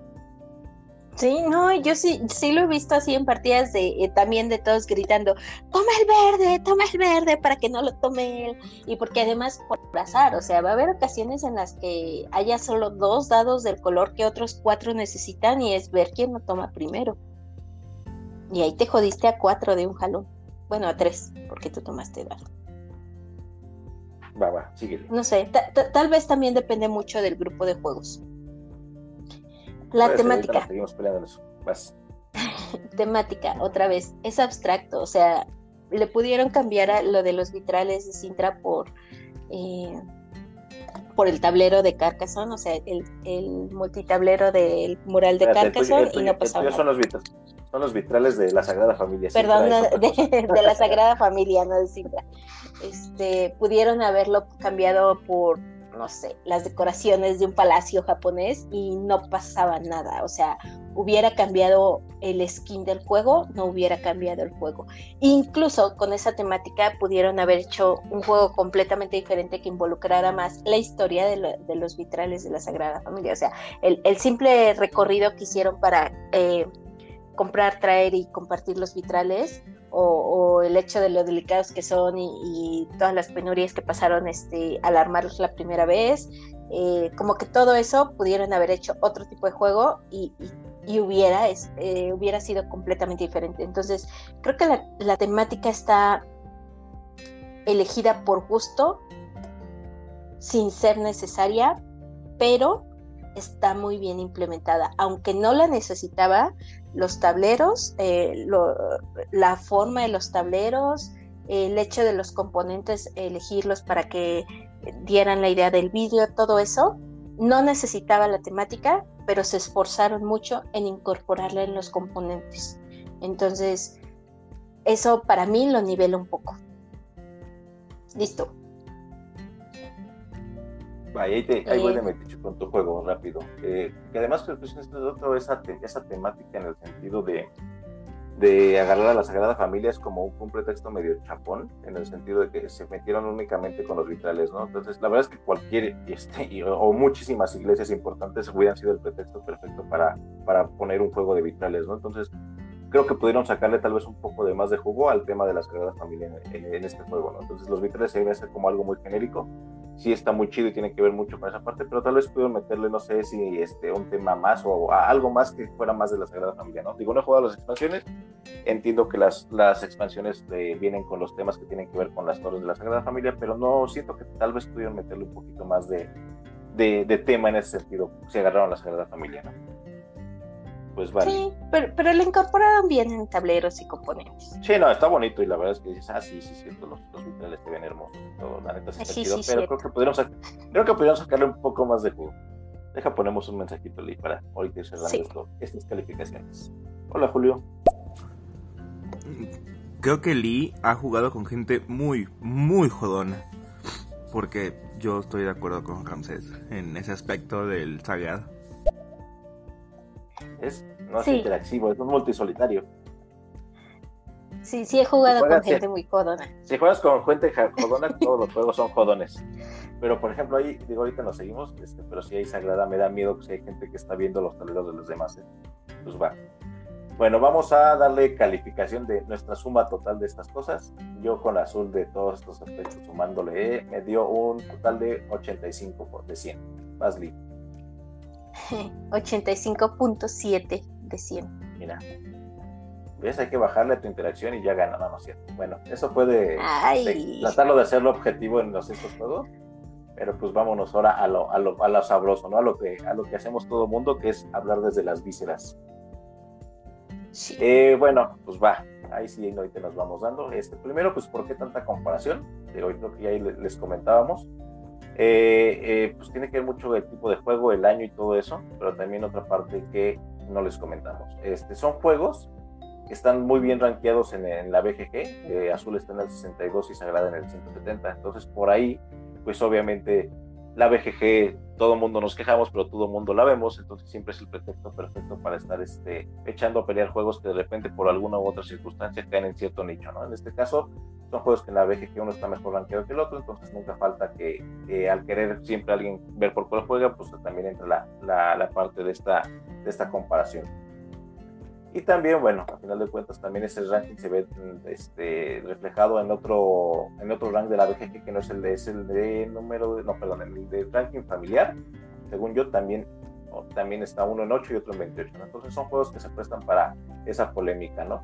[SPEAKER 2] Sí, no, yo sí, sí lo he visto así en partidas de eh, también de todos gritando, toma el verde, toma el verde para que no lo tome él. Y porque además por azar, o sea, va a haber ocasiones en las que haya solo dos dados del color que otros cuatro necesitan y es ver quién lo toma primero. Y ahí te jodiste a cuatro de un jalón. Bueno, a tres, porque tú tomaste dado.
[SPEAKER 1] Va, va, sigue.
[SPEAKER 2] No sé, tal vez también depende mucho del grupo de juegos. La temática. temática, otra vez, es abstracto, o sea, le pudieron cambiar a lo de los vitrales de Sintra por, eh, por el tablero de Carcassonne, o sea, el, el multitablero del mural de Carcassonne y no pasaba
[SPEAKER 1] Son los, vitrales, son los vitrales de la Sagrada Familia.
[SPEAKER 2] Perdón, de, de, la Sagrada Familia, no de Sintra. Este, pudieron haberlo cambiado por no sé, las decoraciones de un palacio japonés y no pasaba nada. O sea, hubiera cambiado el skin del juego, no hubiera cambiado el juego. Incluso con esa temática pudieron haber hecho un juego completamente diferente que involucrara más la historia de, los vitrales de la Sagrada Familia. O sea, el, simple recorrido que hicieron para eh, comprar, traer y compartir los vitrales o, el hecho de lo delicados que son y, todas las penurias que pasaron este, al armarlos la primera vez, eh, como que todo eso pudieron haber hecho otro tipo de juego y, hubiera, eh, hubiera sido completamente diferente. Entonces, creo que la temática está elegida por gusto, sin ser necesaria, pero está muy bien implementada. Aunque no la necesitaba, los tableros, eh, la forma de los tableros, el hecho de los componentes, elegirlos para que dieran la idea del vídeo, todo eso, no necesitaba la temática, pero se esforzaron mucho en incorporarla en los componentes. Entonces, eso para mí lo nivela un poco. Listo.
[SPEAKER 1] Ahí, te, ahí voy de metiche con tu juego rápido. Eh, que además creo que es otro esa, esa temática en el sentido de, de agarrar a la Sagrada Familia es como un, pretexto medio chapón, en el sentido de que se metieron únicamente con los vitrales, ¿no? Entonces, la verdad es que cualquier, este, o, muchísimas iglesias importantes hubieran sido el pretexto perfecto para, para poner un juego de vitrales, ¿no? Entonces, creo que pudieron sacarle tal vez un poco de más de jugo al tema de la Sagrada Familia en, este juego, ¿no? Entonces, los vitrales se deben hacer como algo muy genérico, sí está muy chido y tiene que ver mucho con esa parte, pero tal vez pudieron meterle, no sé si este, un tema más o algo más que fuera más de la Sagrada Familia, ¿no? Digo, no he jugado las expansiones, entiendo que las, las expansiones eh, vienen con los temas que tienen que ver con las torres de la Sagrada Familia, pero no siento que tal vez pudieron meterle un poquito más de, de, tema en ese sentido, si agarraron la Sagrada Familia, ¿no?
[SPEAKER 2] Pues vale. Sí, pero, pero lo incorporaron bien en tableros y componentes.
[SPEAKER 1] Sí, no, está bonito y la verdad es que dices, ah, sí, sí, cierto, los, los vitrales se ven hermosos y todo, la neta sí, sí, chido, pero creo que, pudieron creo que pudieron sacarle un poco más de jugo. Deja, ponemos un mensajito ahí para ahorita ir cerrando esto, estas calificaciones. Hola, Julio.
[SPEAKER 4] Creo que Lee ha jugado con gente muy, muy jodona. Porque yo estoy de acuerdo con Ramsés en ese aspecto del sagrado
[SPEAKER 1] es, no es interactivo, es un multisolitario.
[SPEAKER 2] Sí, sí he jugado con gente muy jodona.
[SPEAKER 1] Si juegas con gente jodona, todos los juegos son jodones. Pero por ejemplo, ahí, digo, ahorita nos seguimos, este, pero si hay Sagrada, me da miedo que si hay gente que está viendo los tableros de los demás. ¿eh? Pues va. Bueno, vamos a darle calificación de nuestra suma total de estas cosas. Yo con azul de todos estos aspectos sumándole, me dio un total de 85 de 100. Más
[SPEAKER 2] 85.7 de 100.
[SPEAKER 1] Mira. ¿Ves? Hay que bajarle a tu interacción y ya gana, no, no cierto. Bueno, eso puede tratarlo de hacerlo objetivo en los estos juegos. Pero pues vámonos ahora a lo, a lo, a lo sabroso, ¿no? A lo que a lo que hacemos todo mundo, que es hablar desde las vísceras. Eh, bueno, pues va, ahí sí ahorita nos vamos dando. Este, primero, pues, ¿por qué tanta comparación? De hoy creo que ya les comentábamos. Eh, eh, pues tiene que ver mucho el tipo de juego, el año y todo eso, pero también otra parte que no les comentamos. Este, son juegos que están muy bien rankeados en, la BGG, Azul está en el 62 y Sagrada en el 170, entonces por ahí, pues obviamente la BGG, todo el mundo nos quejamos, pero todo el mundo la vemos, entonces siempre es el pretexto perfecto para estar este, echando a pelear juegos que de repente por alguna u otra circunstancia caen en cierto nicho, ¿no? En este caso, son juegos que en la BGG uno está mejor rankeado que el otro, entonces nunca falta que al querer siempre alguien ver por cuál juega, pues también entra la, la, la parte de esta, de esta comparación. Y también, bueno, a final de cuentas, también ese ranking se ve este, reflejado en otro, en otro rank de la BGG que no es el de, es el de número, de, no, perdón, el de ranking familiar. Según yo, también, también está uno en 8 y otro en 28. Entonces son juegos que se prestan para esa polémica, ¿no?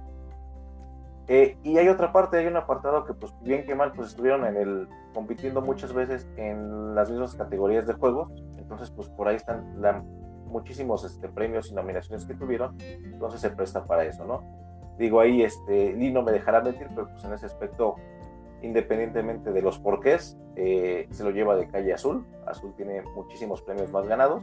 [SPEAKER 1] Eh, y hay otra parte, hay un apartado que, pues, bien que mal, pues estuvieron en el, compitiendo muchas veces en las mismas categorías de juegos. Entonces, pues por ahí están la muchísimos este, premios y nominaciones que tuvieron, entonces se presta para eso, ¿no? Digo ahí, este, Lee no me dejará mentir, pero pues en ese aspecto, independientemente de los porqués, eh, se lo lleva de calle Azul. Azul tiene muchísimos premios más ganados,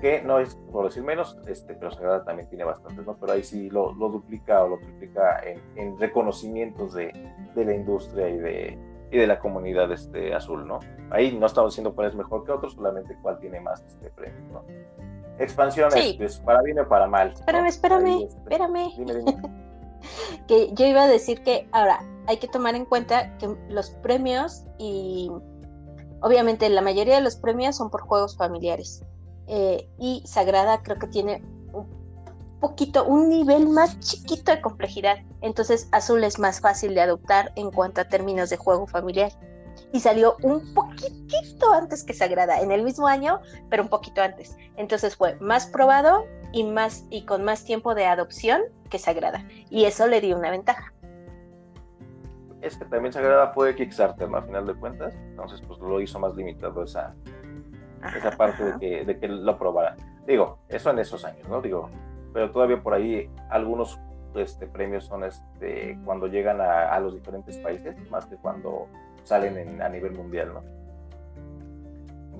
[SPEAKER 1] que no es por decir menos, este, pero Sagrada también tiene bastantes, ¿no? Pero ahí sí lo, duplica o lo triplica en, reconocimientos de, de, la industria y de, y de la comunidad este, azul, ¿no? Ahí no estamos diciendo cuál es mejor que otro, solamente cuál tiene más este premio, ¿no? Expansiones, pues, para bien o para mal.
[SPEAKER 2] Espérame, espérame, este, espérame. que yo iba a decir que ahora hay que tomar en cuenta que los premios y obviamente la mayoría de los premios son por juegos familiares. Eh, y Sagrada creo que tiene un poquito, un nivel más chiquito de complejidad. Entonces Azul es más fácil de adoptar en cuanto a términos de juego familiar y salió un poquitito antes que Sagrada, en el mismo año, pero un poquito antes. Entonces fue más probado y, más, y con más tiempo de adopción que Sagrada. Y eso le dio una ventaja.
[SPEAKER 1] Es que también Sagrada fue Kickstarter, ¿no? a final de cuentas. Entonces, pues lo hizo más limitado esa, esa parte de que, de que lo probara. Digo, eso en esos años, ¿no? Digo, pero todavía por ahí algunos este, premios son este, cuando llegan a, a los diferentes países, más que cuando salen a nivel mundial, ¿no?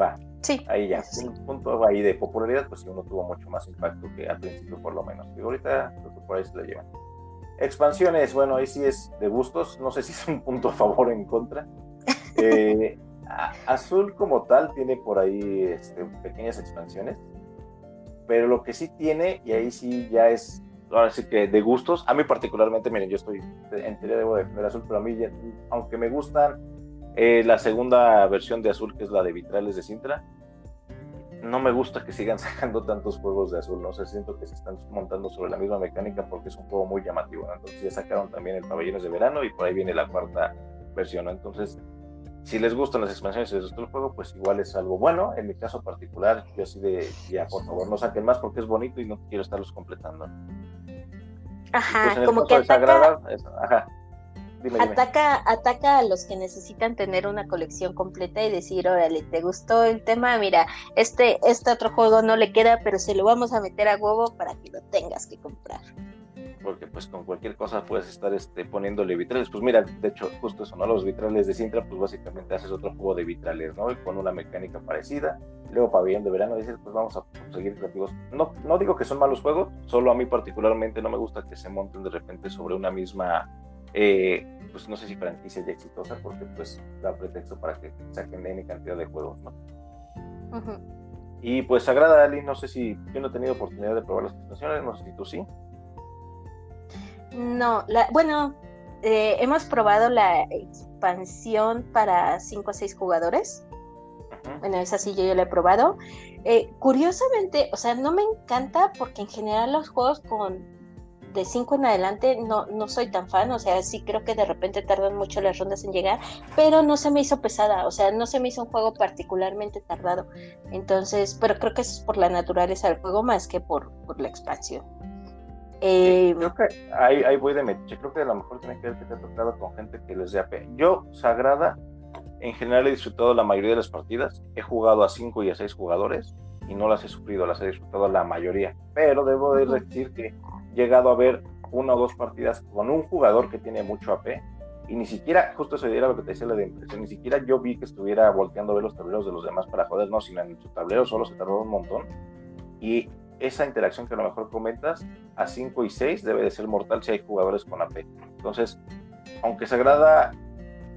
[SPEAKER 1] Va.
[SPEAKER 2] Sí.
[SPEAKER 1] Ahí ya. Un punto ahí de popularidad, pues sí, uno tuvo mucho más impacto que al principio, por lo menos. Y ahorita, creo que por ahí se la llevan. Expansiones, bueno, ahí sí es de gustos. No sé si es un punto a favor o en contra. Eh, Azul como tal tiene por ahí este, pequeñas expansiones, pero lo que sí tiene, y ahí sí ya es, ahora sí que de gustos, a mí particularmente, miren, yo estoy, en teoría debo defender Azul, pero a mí, aunque me gustan eh, la segunda versión de Azul, que es la de Vitrales de Sintra, no me gusta que sigan sacando tantos juegos de azul, no sé, siento que se están montando sobre la misma mecánica porque es un juego muy llamativo, entonces ya sacaron también el Pabellones de Verano y por ahí viene la cuarta versión, entonces si les gustan las expansiones y les gustó el juego, pues igual es algo bueno, en mi caso particular, yo así de, ya por favor no saquen más porque es bonito y no quiero estarlos completando.
[SPEAKER 2] Ajá, pues como que ataca... ajá Ataca, ataca a los que necesitan tener una colección completa y decir, órale, ¿te gustó el tema? Mira, este, este otro juego no le queda, pero se lo vamos a meter a huevo para que lo tengas que comprar.
[SPEAKER 1] Porque pues con cualquier cosa puedes estar este, poniéndole vitrales. Pues mira, de hecho, justo eso, ¿no? Los vitrales de Sintra, pues básicamente haces otro juego de vitrales, ¿no? Y con una mecánica parecida. Luego pabellón de verano dices, pues vamos a seguir creativos. No, no digo que son malos juegos, solo a mí particularmente no me gusta que se monten de repente sobre una misma eh, pues no sé si franquicia ya exitosa, porque pues da pretexto para que saquen N cantidad de juegos, ¿no? Y pues agrada Ali, no sé si yo no he tenido oportunidad de probar las expansiones, no sé si tú sí.
[SPEAKER 2] No, la, bueno, eh, hemos probado la expansión para 5 o 6 jugadores. Bueno, esa sí yo ya la he probado. Eh, curiosamente, o sea, no me encanta porque en general los juegos con de 5 en adelante no, no soy tan fan, o sea, sí creo que de repente tardan mucho las rondas en llegar, pero no se me hizo pesada, o sea, no se me hizo un juego particularmente tardado. Entonces, pero creo que eso es por la naturaleza del juego más que por, por la expansión.
[SPEAKER 1] Eh, creo que ahí, ahí, voy de metiche, creo que a lo mejor tiene que ver que te ha tocado con gente que les dé AP. Yo, Sagrada, en general he disfrutado la mayoría de las partidas, he jugado a 5 y a 6 jugadores y no las he sufrido, las he disfrutado la mayoría, pero debo de decir que llegado a ver una o dos partidas con un jugador que tiene mucho AP y ni siquiera, justo eso era lo que te decía la de impresión, ni siquiera yo vi que estuviera volteando a ver los tableros de los demás para joder, no, sino en su tablero solo se tardó un montón. Y esa interacción que a lo mejor comentas a 5 y 6 debe de ser mortal si hay jugadores con AP. Entonces, aunque se agrada,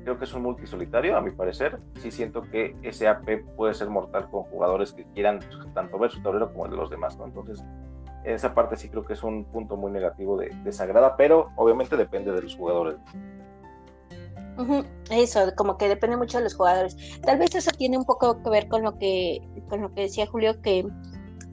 [SPEAKER 1] creo que es un multisolitario, a mi parecer, sí siento que ese AP puede ser mortal con jugadores que quieran tanto ver su tablero como el de los demás, ¿no? Entonces, esa parte sí creo que es un punto muy negativo de, Sagrada, pero obviamente depende de los jugadores.
[SPEAKER 2] Eso, como que depende mucho de los jugadores. Tal vez eso tiene un poco que ver con lo que, con lo que decía Julio, que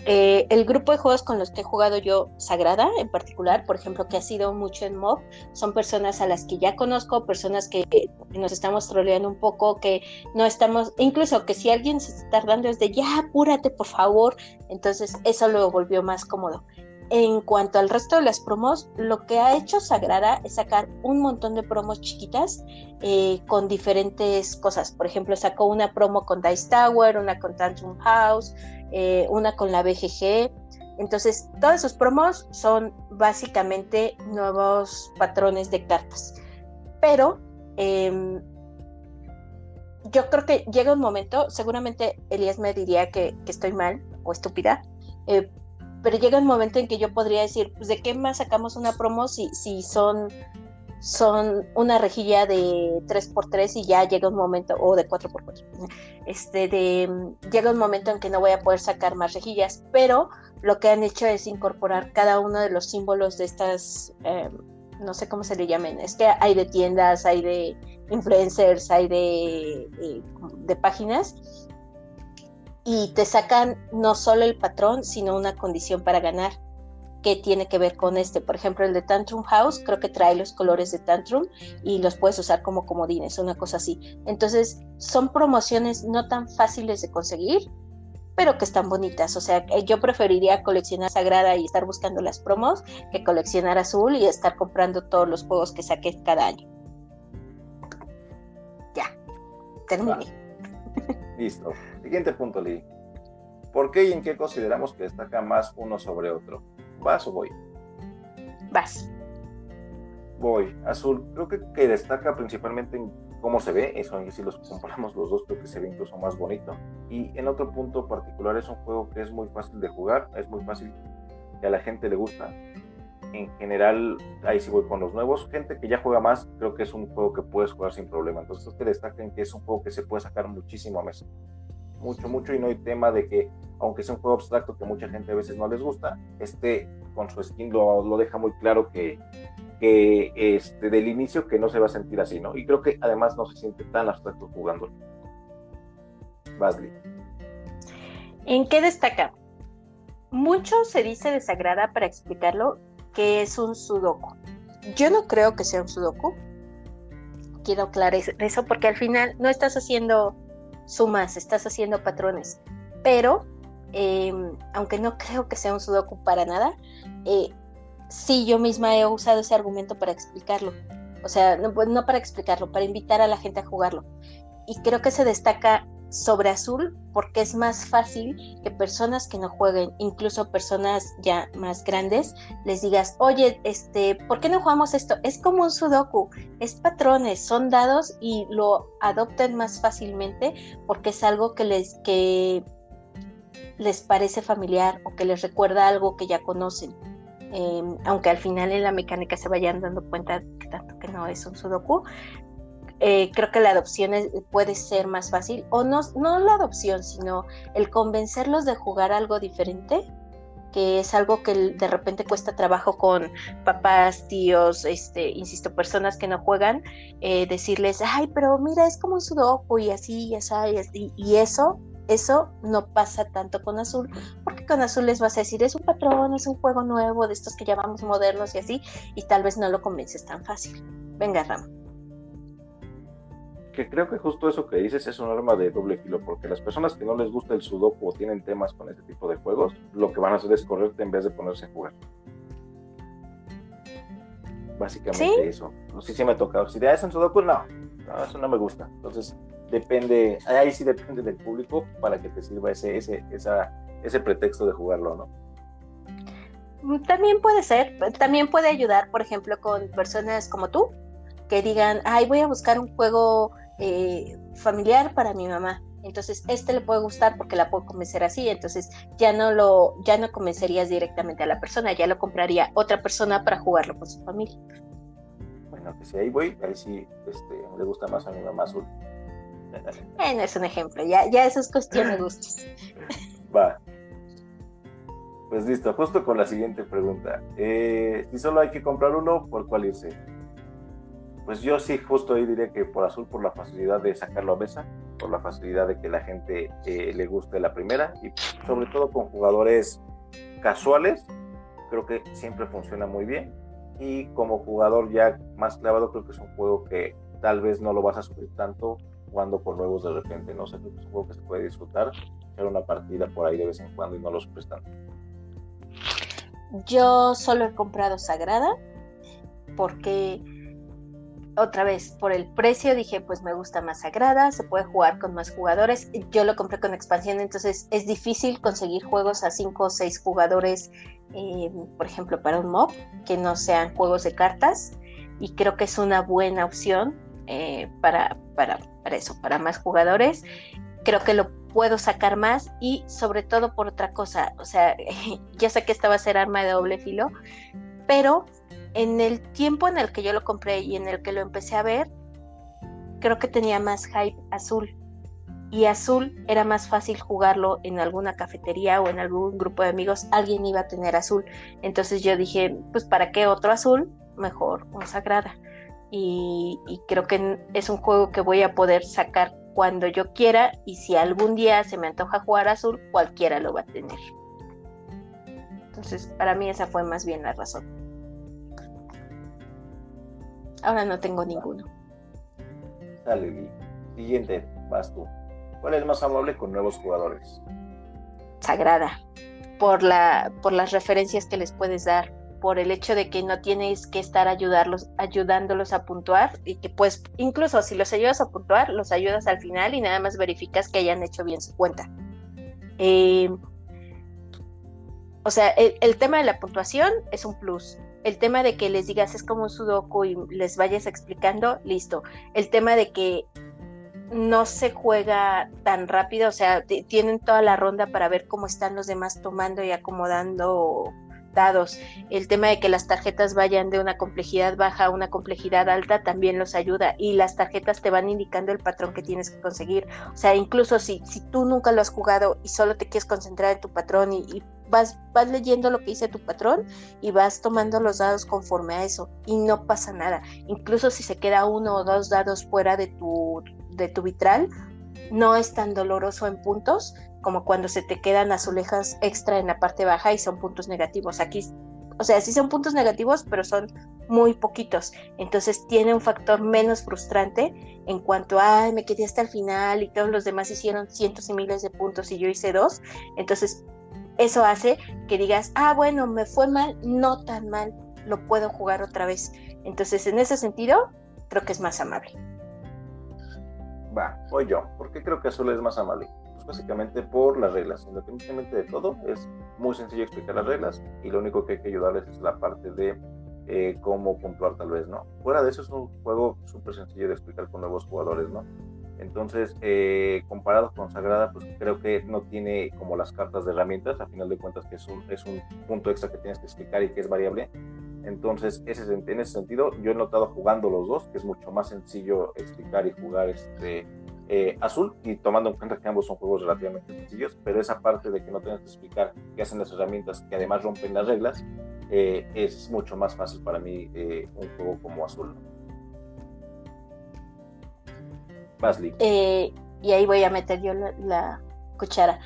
[SPEAKER 2] eh, el grupo de juegos con los que he jugado yo, Sagrada en particular, por ejemplo, que ha sido mucho en MOB, son personas a las que ya conozco, personas que nos estamos troleando un poco, que no estamos, incluso que si alguien se está tardando es de ya, apúrate por favor, entonces eso lo volvió más cómodo. En cuanto al resto de las promos, lo que ha hecho Sagrada es sacar un montón de promos chiquitas eh, con diferentes cosas. Por ejemplo, sacó una promo con Dice Tower, una con Tantrum House, eh, una con la BGG. Entonces, todas sus promos son básicamente nuevos patrones de cartas. Pero em, yo creo que llega un momento, seguramente Elías me diría que, estoy mal o estúpida, eh, pero llega un momento en que yo podría decir, pues, ¿de qué más sacamos una promo si, si son son una rejilla de 3x3 y ya llega un momento, o de 4x4, este, de, llega un momento en que no voy a poder sacar más rejillas, pero lo que han hecho es incorporar cada uno de los símbolos de estas, em, no sé cómo se le llamen, es que hay de tiendas, hay de influencers, hay de, eh, de páginas, y te sacan no solo el patrón, sino una condición para ganar que tiene que ver con este. Por ejemplo, el de Tantrum House, creo que trae los colores de Tantrum y los puedes usar como comodines, una cosa así. Entonces, son promociones no tan fáciles de conseguir, pero que están bonitas. O sea, eh, yo preferiría coleccionar Sagrada y estar buscando las promos que coleccionar Azul y estar comprando todos los juegos que saque cada año. Ya, terminé.
[SPEAKER 1] Listo. Siguiente punto, Lee. ¿Por qué y en qué consideramos que destaca más uno sobre otro? ¿Vas o voy?
[SPEAKER 2] Vas.
[SPEAKER 1] Voy. Azul, creo que, que destaca principalmente en cómo se ve, eso y si los comparamos los dos creo que se ve incluso más bonito. Y en otro punto particular es un juego que es muy fácil de jugar, es muy fácil que a la gente le gusta. en general, ahí sí voy con los nuevos. Gente que ya juega más, creo que es un juego que puedes jugar sin problema. Entonces, creo que destaquen que es un juego que se puede sacar muchísimo a mesa. Mucho, mucho, y no hay tema de que, aunque sea un juego abstracto que mucha gente a veces no les gusta, este con su skin lo, deja muy claro que, que este, del inicio que no se va a sentir así, ¿no? Y creo que además no se siente tan abstracto jugando. Basley.
[SPEAKER 2] ¿En qué destaca? Mucho se dice desagrada para explicarlo que es un sudoku. Yo no creo que sea un sudoku. Quiero aclarar eso porque al final no estás haciendo sumas, estás haciendo patrones. Pero, em, aunque no creo que sea un sudoku para nada, eh, sí yo misma he usado ese argumento para explicarlo. O sea, no, no para explicarlo, para invitar a la gente a jugarlo. Y creo que se destaca sobre azul porque es más fácil que personas que no jueguen, incluso personas ya más grandes, les digas, oye, este, ¿por qué no jugamos esto? Es como un sudoku, es patrones, son dados y lo adoptan más fácilmente porque es algo que les, que les parece familiar o que les recuerda algo que ya conocen. Em, aunque al final en la mecánica se vayan dando cuenta que tanto que no es un sudoku, eh, creo que la adopción puede ser más fácil, o no, no la adopción, sino el convencerlos de jugar algo diferente, que es algo que de repente cuesta trabajo con papás, tíos, este, insisto, personas que no juegan, eh, decirles, ay, pero mira, es como un sudoku y así, y así, y, y eso eso no pasa tanto con azul, porque con azul les vas a decir, es un patrón, es un juego nuevo, de estos que llamamos modernos y así, y tal vez no lo convences tan fácil. Venga, Ram
[SPEAKER 1] que creo que justo eso que dices es un arma de doble filo, porque las personas que no les gusta el sudoku o tienen temas con ese tipo de juegos, lo que van a hacer es correrte en vez de ponerse a jugar. Básicamente eso. No sé si me ha tocado. Si te un sudoku, no, no, eso no me gusta. Entonces, depende, ahí sí depende del público para que te sirva ese, ese, esa, ese pretexto de jugarlo, ¿no?
[SPEAKER 2] También puede ser, también puede ayudar, por ejemplo, con personas como tú, que digan, ay, voy a buscar un juego eh, familiar para mi mamá. Entonces, este le puede gustar porque la puedo convencer así. Entonces, ya no lo, ya no convencerías directamente a la persona, ya lo compraría otra persona para jugarlo con su familia.
[SPEAKER 1] Bueno, que si ahí voy, ahí sí este, le gusta más a mi mamá azul.
[SPEAKER 2] Bueno, es un ejemplo, ya, ya eso es cuestión de gustos.
[SPEAKER 1] Va. Pues listo, justo con la siguiente pregunta. Eh, si solo hay que comprar uno, ¿por cuál irse? Pues yo sí, justo ahí diría que por azul, por la facilidad de sacarlo a mesa, por la facilidad de que la gente eh, le guste la primera y sobre todo con jugadores casuales, creo que siempre funciona muy bien. Y como jugador ya más clavado, creo que es un juego que tal vez no lo vas a sufrir tanto jugando por nuevos de repente. No sé, creo que es un juego que se puede disfrutar, echar una partida por ahí de vez en cuando y no lo sufres tanto.
[SPEAKER 2] Yo solo he comprado Sagrada porque otra vez, por el precio dije, pues me gusta más Sagrada, se puede jugar con más jugadores. Yo lo compré con expansión, entonces es difícil conseguir juegos a 5 o 6 jugadores, eh, por ejemplo, para un mob, que no sean juegos de cartas. Y creo que es una buena opción eh, para, para, para eso, para más jugadores. Creo que lo puedo sacar más y sobre todo por otra cosa, o sea, ya sé que esta va a ser arma de doble filo, pero en el tiempo en el que yo lo compré y en el que lo empecé a ver, creo que tenía más hype azul. Y azul era más fácil jugarlo en alguna cafetería o en algún grupo de amigos, alguien iba a tener azul. Entonces yo dije, pues ¿para qué otro azul? Mejor un sagrada. Y, y creo que es un juego que voy a poder sacar cuando yo quiera y si algún día se me antoja jugar azul, cualquiera lo va a tener. Entonces, para mí esa fue más bien la razón. Ahora no tengo ninguno.
[SPEAKER 1] Dale, Siguiente, vas tú. ¿Cuál es más amable con nuevos jugadores?
[SPEAKER 2] Sagrada. Por, la, por las referencias que les puedes dar, por el hecho de que no tienes que estar ayudarlos, ayudándolos a puntuar y que pues incluso si los ayudas a puntuar, los ayudas al final y nada más verificas que hayan hecho bien su cuenta. Eh, o sea, el, tema de la puntuación es un plus el tema de que les digas es como un sudoku y les vayas explicando, listo. El tema de que no se juega tan rápido, o sea, tienen toda la ronda para ver cómo están los demás tomando y acomodando dados. El tema de que las tarjetas vayan de una complejidad baja a una complejidad alta también los ayuda y las tarjetas te van indicando el patrón que tienes que conseguir. O sea, incluso si, si tú nunca lo has jugado y solo te quieres concentrar en tu patrón y, y vas, leyendo lo que dice tu patrón y vas tomando los dados conforme a eso y no pasa nada. Incluso si se queda uno o dos dados fuera de tu, de tu vitral, no es tan doloroso en puntos como cuando se te quedan azulejas extra en la parte baja y son puntos negativos. Aquí, o sea, sí son puntos negativos, pero son muy poquitos. Entonces tiene un factor menos frustrante en cuanto a, me quedé hasta el final y todos los demás hicieron cientos y miles de puntos y yo hice dos. Entonces eso hace que digas, ah, bueno, me fue mal, no tan mal, lo puedo jugar otra vez. Entonces, en ese sentido, creo que es más amable.
[SPEAKER 1] Va, voy yo. ¿Por qué creo que Azul es más amable? Pues básicamente por las reglas. Independientemente de todo, es muy sencillo explicar las reglas y lo único que hay que ayudarles es la parte de eh, cómo puntuar tal vez, ¿no? Fuera de eso es un juego súper sencillo de explicar con nuevos jugadores, ¿no? Entonces, eh, comparado con Sagrada, pues creo que no tiene como las cartas de herramientas, a final de cuentas que es un, es un punto extra que tienes que explicar y que es variable. Entonces, ese, en ese sentido, yo he notado jugando los dos, que es mucho más sencillo explicar y jugar este eh, azul, y tomando en cuenta que ambos son juegos relativamente sencillos, pero esa parte de que no tienes que explicar qué hacen las herramientas, que además rompen las reglas, eh, es mucho más fácil para mí un juego como azul.
[SPEAKER 2] Eh, y ahí voy a meter yo la, cuchara.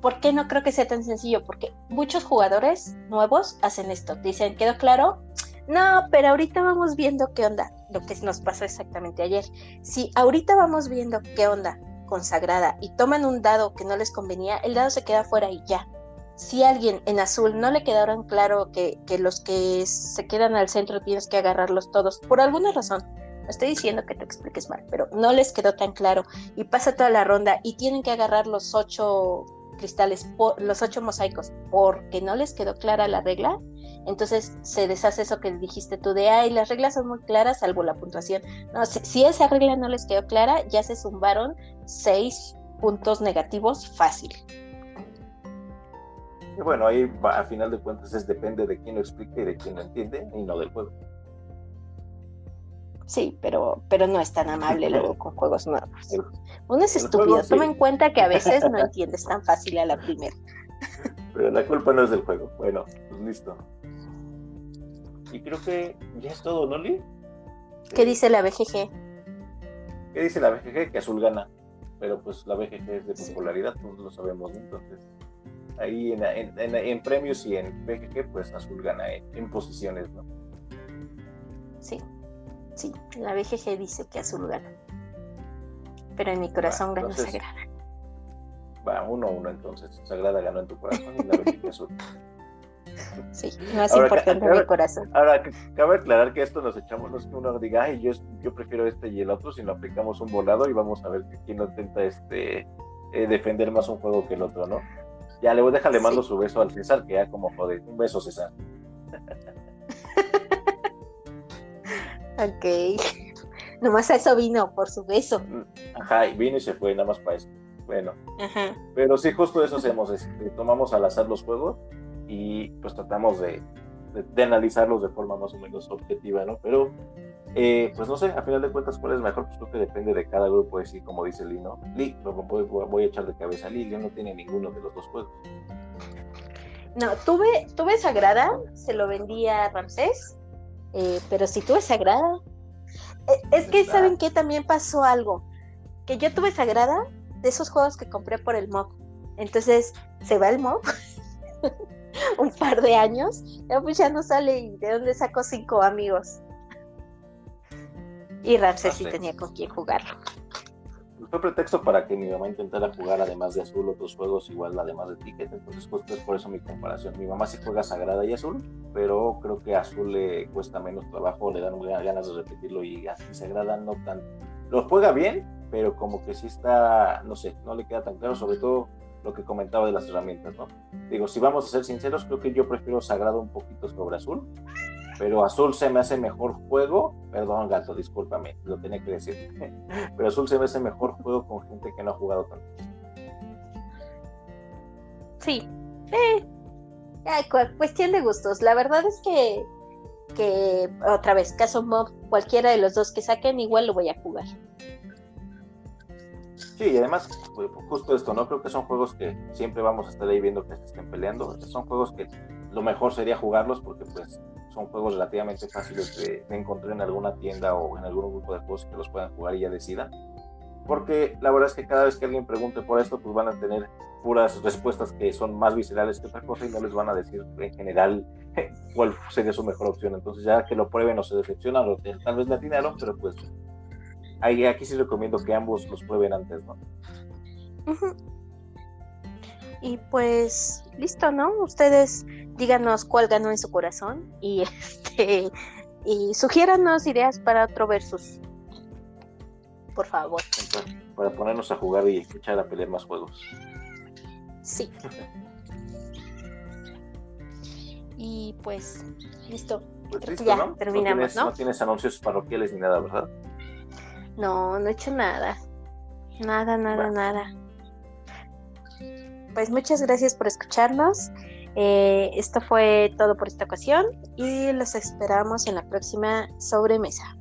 [SPEAKER 2] ¿Por qué no creo que sea tan sencillo? Porque muchos jugadores nuevos hacen esto. Dicen, ¿quedó claro? No, pero ahorita vamos viendo qué onda. Lo que nos pasó exactamente ayer. Si ahorita vamos viendo qué onda consagrada y toman un dado que no les convenía, el dado se queda fuera y ya. Si a alguien en azul no le quedaron claro que, que los que se quedan al centro tienes que agarrarlos todos, por alguna razón, estoy diciendo que te expliques mal, pero no les quedó tan claro y pasa toda la ronda y tienen que agarrar los ocho cristales, los ocho mosaicos, porque no les quedó clara la regla, entonces se deshace eso que dijiste tú de, ay, las reglas son muy claras, salvo la puntuación. No, si, esa regla no les quedó clara, ya se zumbaron seis puntos negativos fácil.
[SPEAKER 1] Y bueno, ahí a final de cuentas es depende de quién lo explique y de quién lo entiende y no del juego.
[SPEAKER 2] Sí, pero, pero no es tan amable luego con juegos nuevos. Uno es estúpido. Toma en cuenta que a veces no entiendes tan fácil a la primera.
[SPEAKER 1] Pero la culpa no es del juego. Bueno, pues listo. Y creo que ya es todo, ¿no, Lee?
[SPEAKER 2] ¿Qué dice la BGG?
[SPEAKER 1] ¿Qué dice la BGG? Que Azul gana. Pero pues la BGG es de popularidad, todos lo sabemos, ¿no? Entonces, ahí en, en, premios y en BGG, pues Azul gana en, en posiciones, ¿no?
[SPEAKER 2] Sí. Sí, la BGG dice que Azul gana. Pero en mi corazón gana Sagrada.
[SPEAKER 1] Va, uno a uno entonces. Sagrada ganó en tu corazón y la BGG Azul.
[SPEAKER 2] Sí, más importante en mi corazón.
[SPEAKER 1] Ahora, cabe aclarar que esto nos echamos, no es que uno diga, ay, yo, yo prefiero este y el otro, sino aplicamos un volado y vamos a ver quién intenta este, eh, defender más un juego que el otro, ¿no? Ya, le voy, déjale, mando su beso al César, que ya como joder. Un beso, César.
[SPEAKER 2] Ok. Nomás a eso vino, por su beso.
[SPEAKER 1] Ajá, y vino y se fue, nada más para eso. Bueno. Ajá. Pero sí, justo eso hacemos. Este, tomamos al azar los juegos y pues tratamos de, de, analizarlos de forma más o menos objetiva, ¿no? Pero, eh, pues no sé, a final de cuentas, cuál es mejor, pues creo que depende de cada grupo, así como dice Lee, ¿no? Lee, voy, voy a echar de cabeza a Lee, no tiene ninguno de los dos juegos.
[SPEAKER 2] No, tuve, tuve Sagrada, se lo vendí a Ramsés eh, pero si tuve Sagrada, eh, es que saben que también pasó algo, que yo tuve Sagrada de esos juegos que compré por el mob. Entonces se va el mob un par de años, ya pues ya no sale y de dónde saco cinco amigos. Y Ramsey sí tenía con quién jugarlo
[SPEAKER 1] fue pretexto para que mi mamá intentara jugar además de azul otros juegos igual además de ticket. Entonces justo es por eso mi comparación. Mi mamá sí juega sagrada y azul pero creo que azul le cuesta menos trabajo le dan ganas de repetirlo y sagrada no tan lo juega bien pero como que sí está no sé no le queda tan claro sobre todo lo que comentaba de las herramientas no digo si vamos a ser sinceros creo que yo prefiero sagrado un poquito sobre azul pero Azul se me hace mejor juego, perdón gato, discúlpame, lo tenía que decir, pero Azul se me hace mejor juego con gente que no ha jugado tanto.
[SPEAKER 2] Sí, eh, cuestión de gustos. La verdad es que, que otra vez, caso Mob, cualquiera de los dos que saquen, igual lo voy a jugar.
[SPEAKER 1] Sí, y además, justo esto, ¿no? Creo que son juegos que siempre vamos a estar ahí viendo que se estén peleando. Son juegos que lo mejor sería jugarlos porque pues son juegos relativamente fáciles de, encontrar en alguna tienda o en algún grupo de juegos que los puedan jugar y ya decidan. Porque la verdad es que cada vez que alguien pregunte por esto, pues van a tener puras respuestas que son más viscerales que otra cosa y no les van a decir en general cuál sería su mejor opción. Entonces ya que lo prueben o se decepcionan tal vez la atinaron, pero pues ahí, aquí sí recomiendo que ambos los prueben antes, ¿no?
[SPEAKER 2] Y pues listo, ¿no? Ustedes díganos cuál ganó en su corazón y este y sugiéranos ideas para otro versus. Por favor.
[SPEAKER 1] Para, ponernos a jugar y escuchar a pelear más juegos.
[SPEAKER 2] Sí. y pues, listo.
[SPEAKER 1] Pues ya terminamos, ¿no? ¿no? tienes anuncios parroquiales ni nada, ¿verdad?
[SPEAKER 2] No, no he hecho nada. Nada, nada, nada. Pues muchas gracias por escucharnos. Eh, esto fue todo por esta ocasión y los esperamos en la próxima sobremesa.